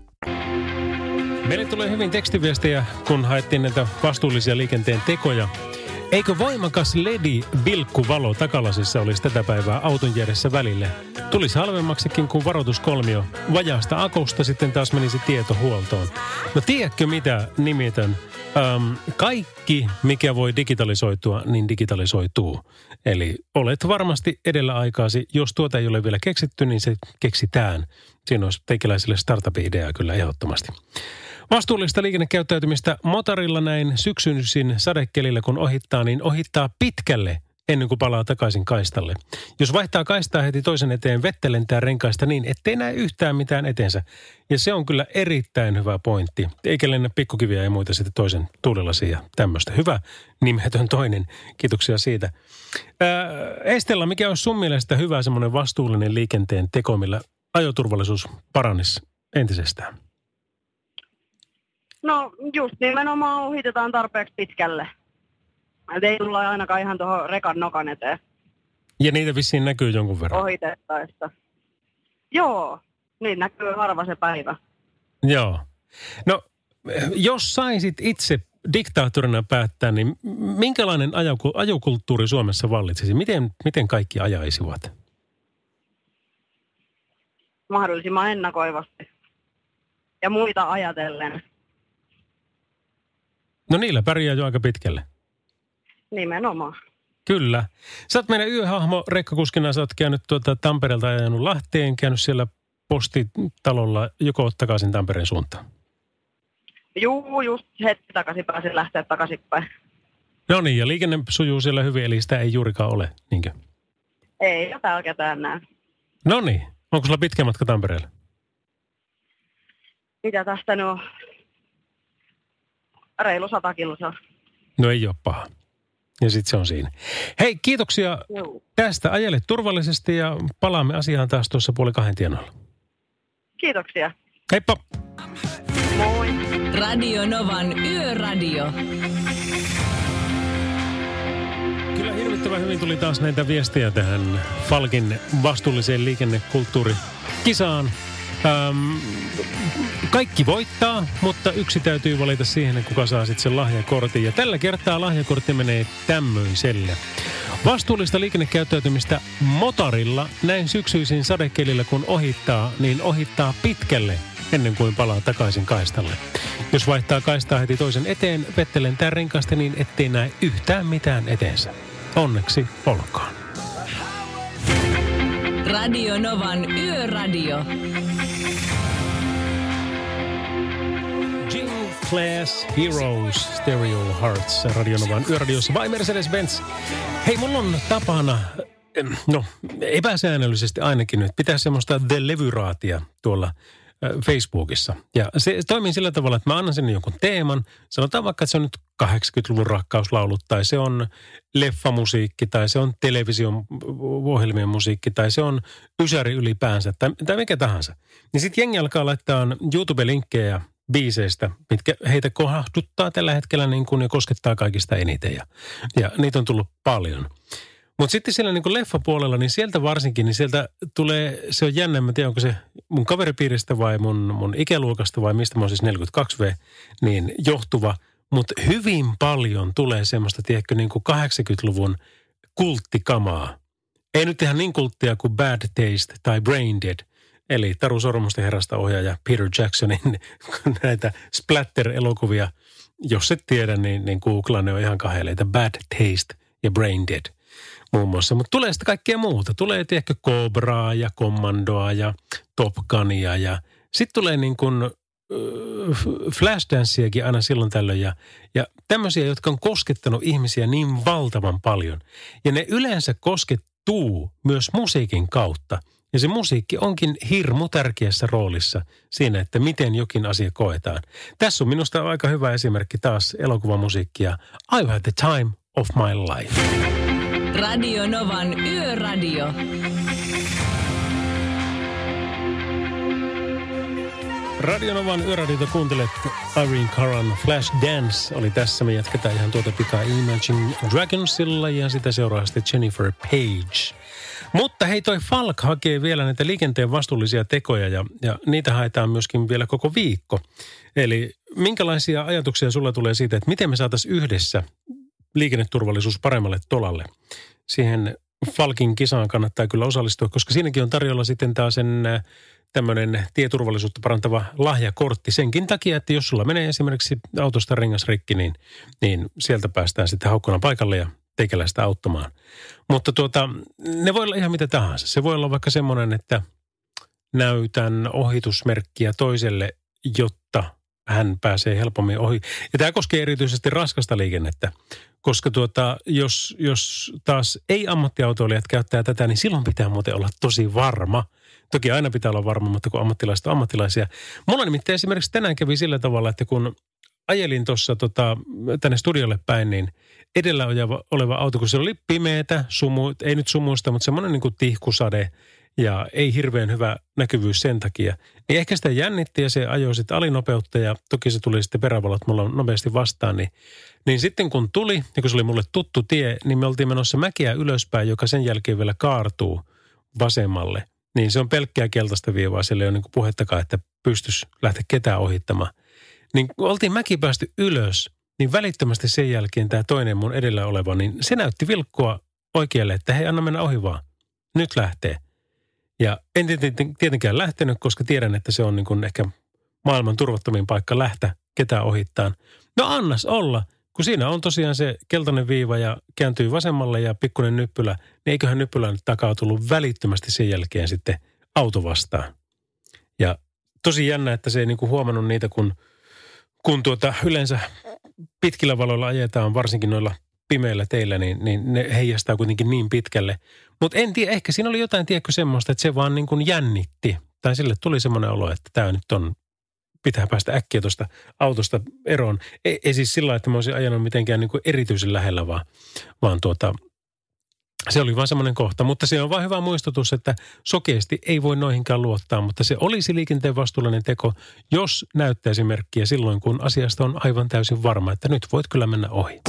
Meille tulee hyvin tekstiviestejä, kun haettiin näitä vastuullisia liikenteen tekoja. Eikö voimakas ledi vilkkuvalo takalasissa olisi tätä päivää auton järjessä välille? Tulisi halvemmaksikin kuin varoituskolmio. Vajaasta akusta sitten taas menisi tieto huoltoon. No tiedätkö mitä nimitön? Öm, kaikki, mikä voi digitalisoitua, niin digitalisoituu. Eli olet varmasti edellä aikaasi. Jos tuota ei ole vielä keksitty, niin se keksitään. Siinä olisi teikäläisille startup-ideaa kyllä ehdottomasti. Vastuullista liikennekäyttäytymistä motorilla näin syksyisin sadekelillä, kun ohittaa, niin ohittaa pitkälle ennen kuin palaa takaisin kaistalle. Jos vaihtaa kaistaa heti toisen eteen, vettä lentää renkaista niin, ettei näe yhtään mitään eteensä. Ja se on kyllä erittäin hyvä pointti. Eikä lennä pikkukiviä ja muita sitten toisen tuulilasi ja tämmöistä. Hyvä nimetön toinen. Kiitoksia siitä. Ää, Estella, mikä olisi sun mielestä hyvä semmoinen vastuullinen liikenteen teko, millä ajoturvallisuus paranisi entisestään? No just nimenomaan ohitetaan tarpeeksi pitkälle. Et ei tulla ainakaan ihan tuohon rekan nokan eteen Ja niitä vissiin näkyy jonkun verran. ohitettaessa. Joo, niin näkyy harva se päivä. Joo. No, jos saisit itse diktaattorina päättää, niin minkälainen ajoku- ajokulttuuri Suomessa vallitsisi? Miten, miten kaikki ajaisivat? Mahdollisimman ennakoivasti. Ja muita ajatellen. No niillä pärjää jo aika pitkälle. Nimenomaan. Kyllä. Sä oot meidän yöhahmo rekkakuskina, sä oot käynyt tuota Tampereelta ja ajanut Lahteen, käynyt siellä postitalolla joko takaisin Tampereen suuntaan. Juu, just hetki takaisin pääsin lähteä takaisinpäin. No niin, ja liikenne sujuu siellä hyvin, eli sitä ei juurikaan ole, niinkö? Ei jo täällä ketään näe. No niin, onko sulla pitkä matka Tampereelle? Mitä tästä nyt on? Reilu sata kilsaa. No ei ole paha. Ja sitten se on siinä. Hei, kiitoksia Joo. tästä. Ajele turvallisesti ja palaamme asiaan taas tuossa puoli kahden tienoilla. Kiitoksia. Heippa! Moi. Radio Novan Yöradio. Kyllä hirvittävän hyvin tuli taas näitä viestejä tähän Falkin vastuulliseen liikennekulttuurikisaan. Ähm, kaikki voittaa, mutta yksi täytyy valita siihen, kuka saa sitten sen lahjakortin. Ja tällä kertaa lahjakortti menee tämmöiselle. Vastuullista liikennekäyttäytymistä motorilla näin syksyisin sadekelillä, kun ohittaa, niin ohittaa pitkälle ennen kuin palaa takaisin kaistalle. Jos vaihtaa kaistaa heti toisen eteen, vettä lentää renkaasta niin, ettei näe yhtään mitään eteensä. Onneksi olkoon. Radio Novan Yöradio. Class Heroes Stereo Hearts Radionovan yöradiossa vai Mercedes-Benz. Hei, mulla on tapana, no epäsäännöllisesti ainakin nyt, pitää semmoista The Levyraatia tuolla Facebookissa. Ja se toimii sillä tavalla, että mä annan sinne jonkun teeman. Sanotaan vaikka, että se on nyt 80-luvun rakkauslaulut, tai se on leffamusiikki, tai se on television ohjelmien musiikki, tai se on ysäri ylipäänsä, tai, tai mikä tahansa. Niin sitten jengi alkaa laittaa YouTube-linkkejä biiseistä, mitkä heitä kohduttaa tällä hetkellä niin kuin ja koskettaa kaikista eniten. Ja, ja niitä on tullut paljon. Mutta sitten siellä niin kuin leffapuolella, niin sieltä varsinkin, niin sieltä tulee, se on jännä, mä tiedän, onko se mun kaveripiiristä vai mun, mun ikäluokasta vai mistä mä oon siis 42V, niin johtuva. Mutta hyvin paljon tulee semmoista, tiedätkö, niin kuin 80-luvun kulttikamaa. Ei nyt ihan niin kulttia kuin Bad Taste tai Brain Dead, eli Taru Sormusten herrasta ohjaaja Peter Jacksonin näitä splatter-elokuvia. Jos et tiedä, niin, niin googlaa ne on ihan kahdeleita. Bad Taste ja Brain Dead muun muassa. Mutta tulee sitten kaikkea muuta. Tulee tiedätkö Cobraa ja Commandoa ja Top Gunia ja sitten tulee niin kuin flashdanceakin aina silloin tällöin ja, ja tämmöisiä, jotka on koskettanut ihmisiä niin valtavan paljon. Ja ne yleensä koskettuu myös musiikin kautta. Ja se musiikki onkin hirmu tärkeässä roolissa siinä, että miten jokin asia koetaan. Tässä on minusta aika hyvä esimerkki taas elokuvamusiikkia. I had the time of my life. Radio Novan Yöradio. Radionovan yöradiota kuuntelet Irene Karan Flash Dance oli tässä. Me jatketaan ihan tuota pikaa Imagine Dragonsilla ja sitä seuraa sitten Jennifer Page. Mutta hei, toi Falk hakee vielä näitä liikenteen vastuullisia tekoja ja, ja niitä haetaan myöskin vielä koko viikko. Eli minkälaisia ajatuksia sulla tulee siitä, että miten me saataisiin yhdessä liikenneturvallisuus paremmalle tolalle? Siihen Falkin kisaan kannattaa kyllä osallistua, koska siinäkin on tarjolla sitten taas sen tämmöinen tieturvallisuutta parantava lahjakortti senkin takia, että jos sulla menee esimerkiksi autosta rengas rikki, niin, niin sieltä päästään sitten haukkona paikalle ja teikäläistä auttamaan. Mutta tuota, ne voi olla ihan mitä tahansa. Se voi olla vaikka semmoinen, että näytän ohitusmerkkiä toiselle, jotta hän pääsee helpommin ohi. Ja tämä koskee erityisesti raskasta liikennettä, koska tuota, jos, jos taas ei-ammattiautoilijat käyttää tätä, niin silloin pitää muuten olla tosi varma. Toki aina pitää olla varma, mutta kun ammattilaiset on ammattilaisia. Mulla nimittäin esimerkiksi tänään kävi sillä tavalla, että kun ajelin tuossa tota, tänne studiolle päin, niin edellä oleva, auto, kun se oli pimeätä, sumu, ei nyt sumuista, mutta semmoinen niin kuin tihkusade ja ei hirveän hyvä näkyvyys sen takia. Niin ehkä sitä jännitti ja se ajoi sitten alinopeutta ja toki se tuli sitten perävalot mulla nopeasti vastaan. Niin, niin sitten kun tuli, ja kun se oli mulle tuttu tie, niin me oltiin menossa mäkiä ylöspäin, joka sen jälkeen vielä kaartuu vasemmalle. Niin se on pelkkää keltaista viivaa, siellä ei ole niin puhettakaan, että pystyisi lähteä ketään ohittamaan. Niin kun oltiin mäki päästy ylös, niin välittömästi sen jälkeen tämä toinen mun edellä oleva, niin se näytti vilkkua oikealle, että hei, anna mennä ohi vaan. Nyt lähtee. Ja en tietenkään lähtenyt, koska tiedän, että se on niin kuin ehkä maailman turvattomin paikka lähteä ketään ohittaan. No annas olla, kun siinä on tosiaan se keltainen viiva ja kääntyy vasemmalle ja pikkuinen nyppylä, niin eiköhän nyppylän takaa tullut välittömästi sen jälkeen sitten auto vastaan. Ja tosi jännä, että se ei niin kuin huomannut niitä, kun, kun tuota, yleensä pitkillä valoilla ajetaan, varsinkin noilla pimeillä teillä, niin, niin ne heijastaa kuitenkin niin pitkälle. Mutta en tiedä, ehkä siinä oli jotain, tiedätkö semmoista, että se vaan niin kuin jännitti. Tai sille tuli semmoinen olo, että tämä nyt on, pitää päästä äkkiä tuosta autosta eroon. Ei, ei siis sillä että mä olisin ajanut mitenkään niin kuin erityisen lähellä, vaan, vaan tuota, se oli vain semmoinen kohta, mutta se on vain hyvä muistutus, että sokeasti ei voi noihinkaan luottaa, mutta se olisi liikenteen vastuullinen teko, jos näyttäisi merkkiä silloin, kun asiasta on aivan täysin varma, että nyt voit kyllä mennä ohi.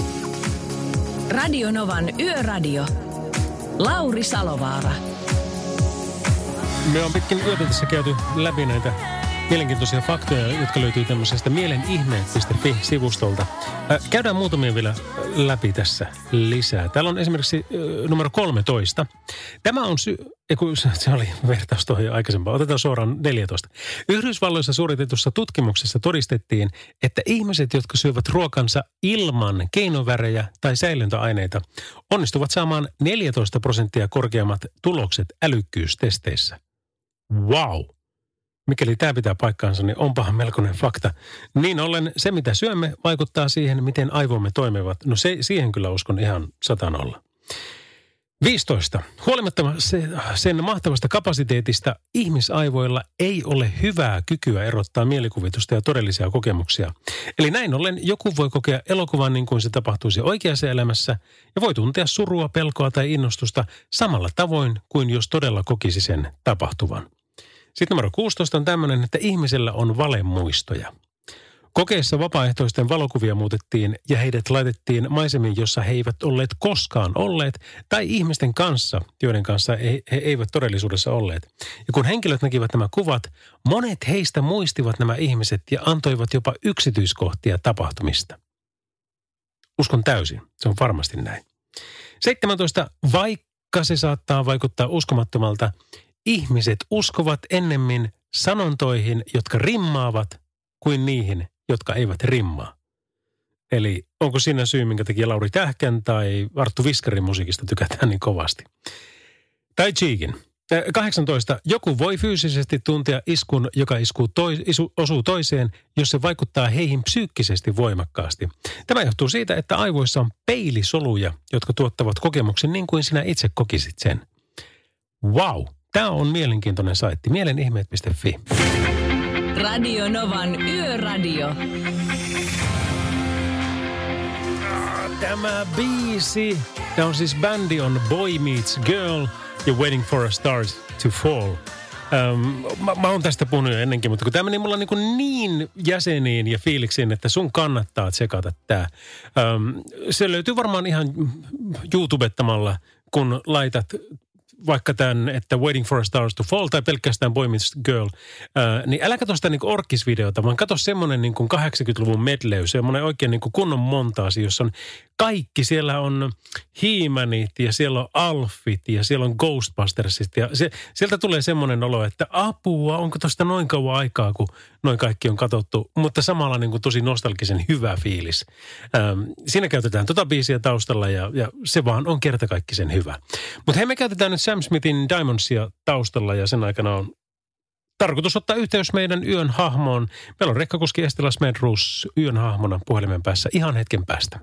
Radionovan Yöradio. Lauri Salovaara. Me on pitkin yötä tässä käyty läpi näitä mielenkiintoisia faktoja, jotka löytyy tämmöisestä mielenihmeet.fi-sivustolta. Käydään muutamia vielä läpi tässä lisää. Täällä on esimerkiksi numero 13. Tämä on sy- se oli vertaus tuohon aikaisempaan. Otetaan suoraan 14. Yhdysvalloissa suoritetussa tutkimuksessa todistettiin, että ihmiset, jotka syövät ruokansa ilman keinovärejä tai säilöntäaineita, onnistuvat saamaan 14 prosenttia korkeammat tulokset älykkyystesteissä. Wow! Mikäli tämä pitää paikkaansa, niin onpahan melkoinen fakta. Niin ollen se, mitä syömme, vaikuttaa siihen, miten aivomme toimivat. No se, siihen kyllä uskon ihan satan olla. 15. Huolimatta sen mahtavasta kapasiteetista ihmisaivoilla ei ole hyvää kykyä erottaa mielikuvitusta ja todellisia kokemuksia. Eli näin ollen joku voi kokea elokuvan niin kuin se tapahtuisi oikeassa elämässä ja voi tuntea surua, pelkoa tai innostusta samalla tavoin kuin jos todella kokisi sen tapahtuvan. Sitten numero 16 on tämmöinen, että ihmisellä on valemuistoja. Kokeessa vapaaehtoisten valokuvia muutettiin ja heidät laitettiin maisemiin, jossa he eivät olleet koskaan olleet, tai ihmisten kanssa, joiden kanssa he, eivät todellisuudessa olleet. Ja kun henkilöt näkivät nämä kuvat, monet heistä muistivat nämä ihmiset ja antoivat jopa yksityiskohtia tapahtumista. Uskon täysin, se on varmasti näin. 17. Vaikka se saattaa vaikuttaa uskomattomalta, ihmiset uskovat ennemmin sanontoihin, jotka rimmaavat, kuin niihin, jotka eivät rimmaa. Eli onko siinä syy, minkä takia Lauri Tähkän tai Arttu Viskarin musiikista tykätään niin kovasti? Tai Cheekin. 18. Joku voi fyysisesti tuntea iskun, joka iskuu toi, isu, osuu toiseen, jos se vaikuttaa heihin psyykkisesti voimakkaasti. Tämä johtuu siitä, että aivoissa on peilisoluja, jotka tuottavat kokemuksen niin kuin sinä itse kokisit sen. Wow! Tämä on mielenkiintoinen saitti. Mielenihmeet.fi. Radio Novan Yöradio. Tämä biisi, tämä on siis bändi on Boy Meets Girl ja Waiting for a Star to Fall. Um, mä, mä oon tästä puhunut jo ennenkin, mutta kun tämä meni mulla niin, niin jäseniin ja fiiliksiin, että sun kannattaa tsekata tämä. Se löytyy varmaan ihan YouTubettamalla, kun laitat vaikka tämän, että Waiting for a Stars to Fall tai pelkästään Boy Meets Girl, ää, niin älä katso sitä niin orkisvideota, vaan katso semmoinen niin 80-luvun medleys, semmoinen oikein niin kuin kunnon montaasi, jossa on kaikki. Siellä on Hiimanit ja siellä on Alfit ja siellä on Ghostbustersit. Ja se, sieltä tulee semmoinen olo, että apua, onko tuosta noin kauan aikaa, kun noin kaikki on katsottu. Mutta samalla niin kuin tosi nostalgisen hyvä fiilis. Ähm, siinä käytetään tota biisiä taustalla ja, ja se vaan on kertakaikkisen hyvä. Mutta hei, me käytetään nyt Sam Smithin Diamondsia taustalla ja sen aikana on tarkoitus ottaa yhteys meidän yön hahmoon. Meillä on rekkakuski Estela Smedrus yön hahmona puhelimen päässä ihan hetken päästä.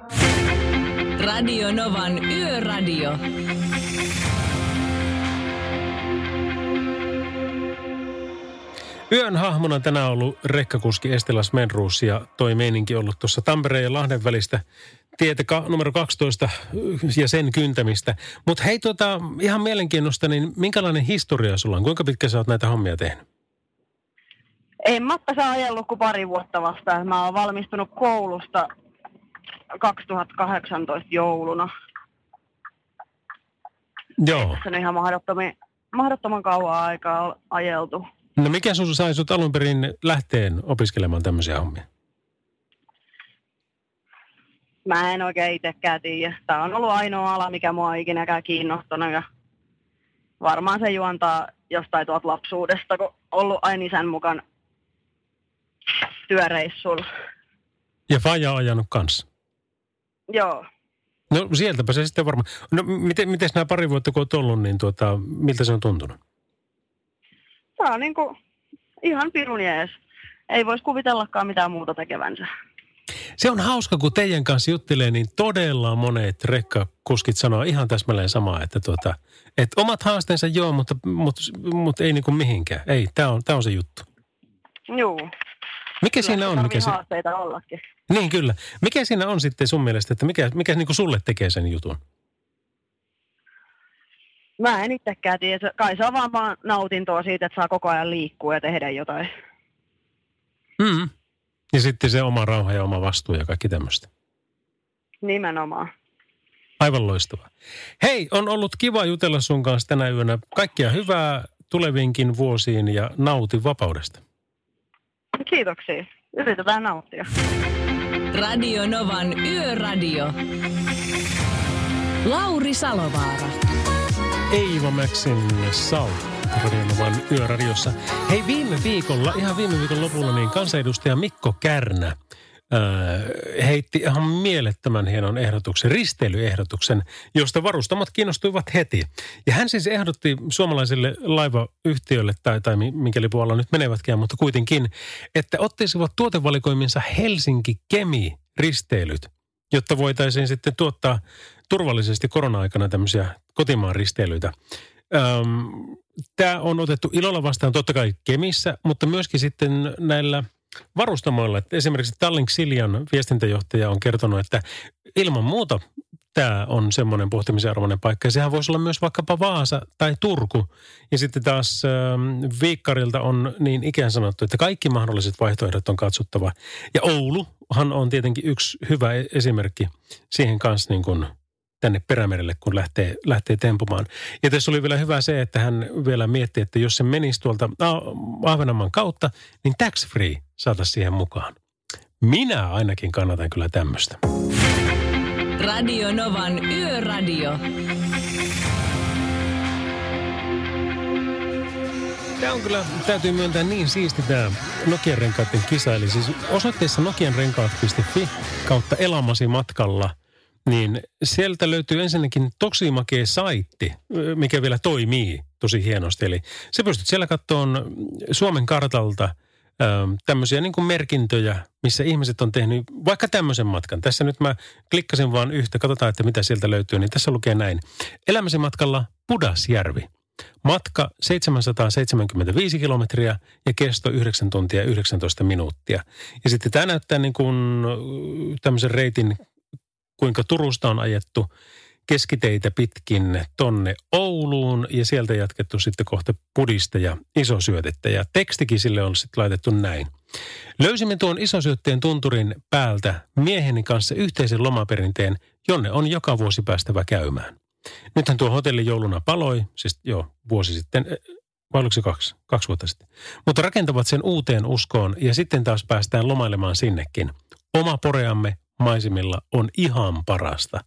Radio Novan Yöradio. Yön hahmona tänään ollut rekkakuski Estela Smedrus ja toi meininki ollut tuossa Tampereen ja Lahden välistä tietä ka- numero 12 ja sen kyntämistä. Mutta hei tuota, ihan mielenkiinnosta, niin minkälainen historia sulla on? Kuinka pitkä sä oot näitä hommia tehnyt? En mä tässä ajellut kuin pari vuotta vasta. Mä oon valmistunut koulusta 2018 jouluna. Joo. Se on ihan mahdottoman, mahdottoman kauan aikaa ajeltu. No mikä sun sai sut alun perin lähteen opiskelemaan tämmöisiä hommia? Mä en oikein itsekään tiedä. Tämä on ollut ainoa ala, mikä mua on ikinäkään kiinnostanut. Ja varmaan se juontaa jostain tuolta lapsuudesta, kun ollut aina isän mukaan työreissulla. Ja Faja on ajanut kanssa. Joo. No sieltäpä se sitten varmaan. No miten, miten nämä pari vuotta kun olet ollut, niin tuota, miltä se on tuntunut? Tämä on niinku ihan pirun jees. Ei voisi kuvitellakaan mitään muuta tekevänsä. Se on hauska, kun teidän kanssa juttelee, niin todella monet rekkakuskit sanoo ihan täsmälleen samaa, että, tuota, että omat haasteensa joo, mutta, mutta, mutta ei niin kuin mihinkään. Ei, tämä on, tämä on se juttu. Joo. Mikä siinä on? Mikä se, haasteita ollakin. niin kyllä. Mikä siinä on sitten sun mielestä, että mikä, mikä niin kuin sulle tekee sen jutun? Mä en itsekään tiedä. Kai se on vaan, vaan nautintoa siitä, että saa koko ajan liikkua ja tehdä jotain. Mm. Ja sitten se oma rauha ja oma vastuu ja kaikki tämmöistä. Nimenomaan. Aivan loistavaa. Hei, on ollut kiva jutella sun kanssa tänä yönä. Kaikkia hyvää tuleviinkin vuosiin ja nauti vapaudesta. Kiitoksia. Yritetään nauttia. Radio Novan Yöradio. Lauri Salovaara. Eeva Maxin Salt Radionovan yöradiossa. Hei viime viikolla, ihan viime viikon lopulla, niin kansanedustaja Mikko Kärnä ää, heitti ihan mielettömän hienon ehdotuksen, risteilyehdotuksen, josta varustamat kiinnostuivat heti. Ja hän siis ehdotti suomalaisille laivayhtiöille, tai, tai mi- minkä lipualla nyt menevätkään, mutta kuitenkin, että ottaisivat tuotevalikoiminsa Helsinki-Kemi-risteilyt, jotta voitaisiin sitten tuottaa turvallisesti korona-aikana tämmöisiä kotimaan risteilyitä. Tämä on otettu ilolla vastaan totta kai Kemissä, mutta myöskin sitten näillä varustamoilla. Että esimerkiksi Tallink Siljan viestintäjohtaja on kertonut, että ilman muuta tämä on semmoinen pohtimisen arvoinen paikka. Ja sehän voisi olla myös vaikkapa Vaasa tai Turku. Ja sitten taas ähm, Viikkarilta on niin ikään sanottu, että kaikki mahdolliset vaihtoehdot on katsottava. Ja Ouluhan on tietenkin yksi hyvä e- esimerkki siihen kanssa niin kuin tänne perämerelle, kun lähtee, lähtee tempumaan. Ja tässä oli vielä hyvä se, että hän vielä mietti, että jos se menisi tuolta Ah- Ahvenanmaan kautta, niin tax free saataisiin siihen mukaan. Minä ainakin kannatan kyllä tämmöistä. Radio Novan Yöradio. Tämä on kyllä, täytyy myöntää niin siisti tämä Nokian renkaiden kisa. Eli siis osoitteessa nokianrenkaat.fi kautta elämäsi matkalla, niin sieltä löytyy ensinnäkin tosi makea saitti, mikä vielä toimii tosi hienosti. Eli se pystyt siellä katsomaan Suomen kartalta ähm, tämmöisiä niin kuin merkintöjä, missä ihmiset on tehnyt vaikka tämmöisen matkan. Tässä nyt mä klikkasin vaan yhtä, katsotaan, että mitä sieltä löytyy, niin tässä lukee näin. Elämäsi matkalla Pudasjärvi. Matka 775 kilometriä ja kesto 9 tuntia 19 minuuttia. Ja sitten tämä näyttää niin kuin tämmöisen reitin, kuinka Turusta on ajettu keskiteitä pitkin tonne Ouluun ja sieltä jatkettu sitten kohta Pudista ja isosyötettä. Ja tekstikin sille on sitten laitettu näin. Löysimme tuon isosyötteen tunturin päältä mieheni kanssa yhteisen lomaperinteen, jonne on joka vuosi päästävä käymään. Nythän tuo hotelli jouluna paloi, siis joo, vuosi sitten, eh, vai oliko se kaksi, kaksi vuotta sitten. Mutta rakentavat sen uuteen uskoon ja sitten taas päästään lomailemaan sinnekin. Oma poreamme maisemilla on ihan parasta.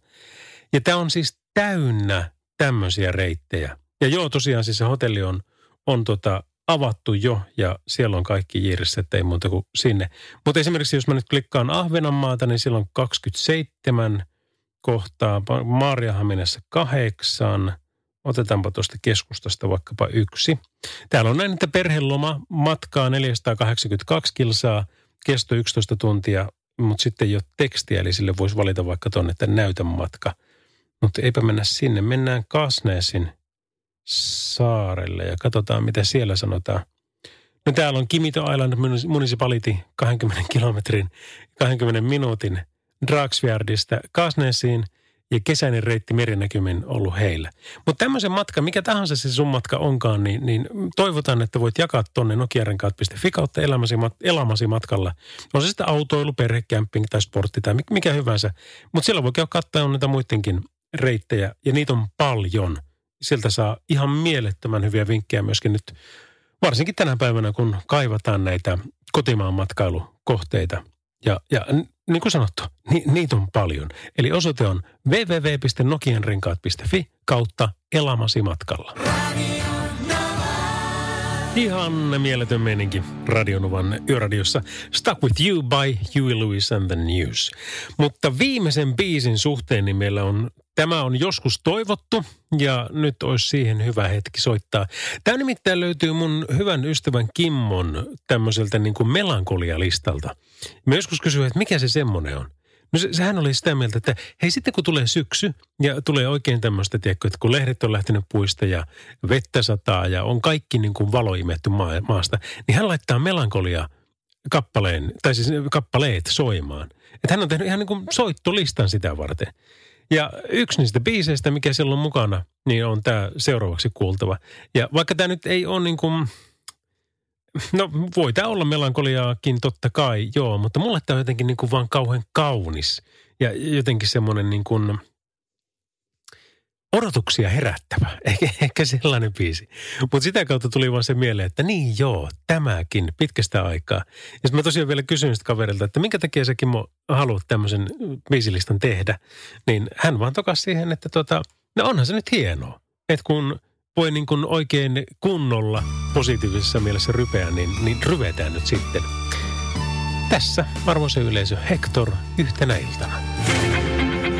Ja tämä on siis täynnä tämmöisiä reittejä. Ja joo, tosiaan siis se hotelli on, on tota avattu jo ja siellä on kaikki jiirissä, että ei muuta kuin sinne. Mutta esimerkiksi jos mä nyt klikkaan Ahvenanmaata, niin siellä on 27 kohtaa, Maariahaminassa kahdeksan, Otetaanpa tuosta keskustasta vaikkapa yksi. Täällä on näin, että perheloma matkaa 482 kilsaa, kesto 11 tuntia, mutta sitten ei ole tekstiä, eli sille voisi valita vaikka tuonne, että näytän matka. Mutta eipä mennä sinne, mennään Kasneesin saarelle ja katsotaan, mitä siellä sanotaan. No täällä on Kimito Island Municipality 20 kilometrin, 20 minuutin Dragsfjardista Kasneesiin ja kesäinen reitti merinäkymin ollut heillä. Mutta tämmöisen matka, mikä tahansa se sun matka onkaan, niin, niin toivotaan, että voit jakaa tonne nokiarenkaat.fi kautta elämäsi, elämäsi matkalla. On se sitten autoilu, perhekämping tai sportti tai mikä hyvänsä. Mutta siellä voi käydä katsoa näitä muidenkin reittejä ja niitä on paljon. Sieltä saa ihan mielettömän hyviä vinkkejä myöskin nyt, varsinkin tänä päivänä, kun kaivataan näitä kotimaan matkailukohteita. Ja, ja niin kuin sanottu, ni, niitä on paljon. Eli osoite on www.nokianrenkaat.fi kautta elamasi matkalla. Ihan mieletön meininki Radionovan yöradiossa. Stuck with you by Huey Lewis and the News. Mutta viimeisen biisin suhteen niin meillä on, tämä on joskus toivottu ja nyt olisi siihen hyvä hetki soittaa. Tämä nimittäin löytyy mun hyvän ystävän Kimmon tämmöiseltä niin kuin melankolialistalta. Mä joskus kysyin, että mikä se semmoinen on. No se, sehän oli sitä mieltä, että hei sitten kun tulee syksy ja tulee oikein tämmöistä, tiedätkö, että kun lehdet on lähtenyt puista ja vettä sataa ja on kaikki niin kuin valo imetty maa, maasta, niin hän laittaa melankolia kappaleen, tai siis kappaleet soimaan. Että hän on tehnyt ihan niin kuin soittolistan sitä varten. Ja yksi niistä biiseistä, mikä siellä on mukana, niin on tämä seuraavaksi kuultava. Ja vaikka tämä nyt ei ole niin kuin No voi tämä olla melankoliaakin totta kai, joo, mutta mulle tämä on jotenkin niin kuin vaan kauhean kaunis. Ja jotenkin semmoinen niin kuin odotuksia herättävä. Ehkä, ehkä sellainen biisi. Mutta sitä kautta tuli vaan se mieleen, että niin joo, tämäkin pitkästä aikaa. Ja sitten mä tosiaan vielä kysyin sitä kaverilta, että minkä takia säkin haluat tämmöisen biisilistan tehdä. Niin hän vaan tokas siihen, että tota, no onhan se nyt hienoa. Että kun voi niin kuin oikein kunnolla positiivisessa mielessä rypeä, niin, niin ryvetään nyt sitten. Tässä arvoisa yleisö Hector yhtenä iltana.